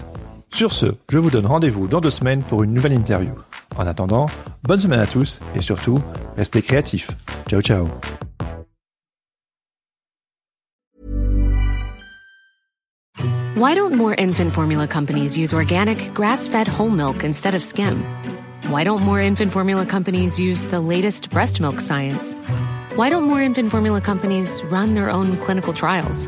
Sur ce, je vous donne rendez-vous dans deux semaines pour une nouvelle interview. En attendant, bonne semaine à tous et surtout, restez créatifs. Ciao ciao. Why don't more infant formula companies use organic, grass-fed whole milk instead of skim? Why don't more infant formula companies use the latest breast milk science? Why don't more infant formula companies run their own clinical trials?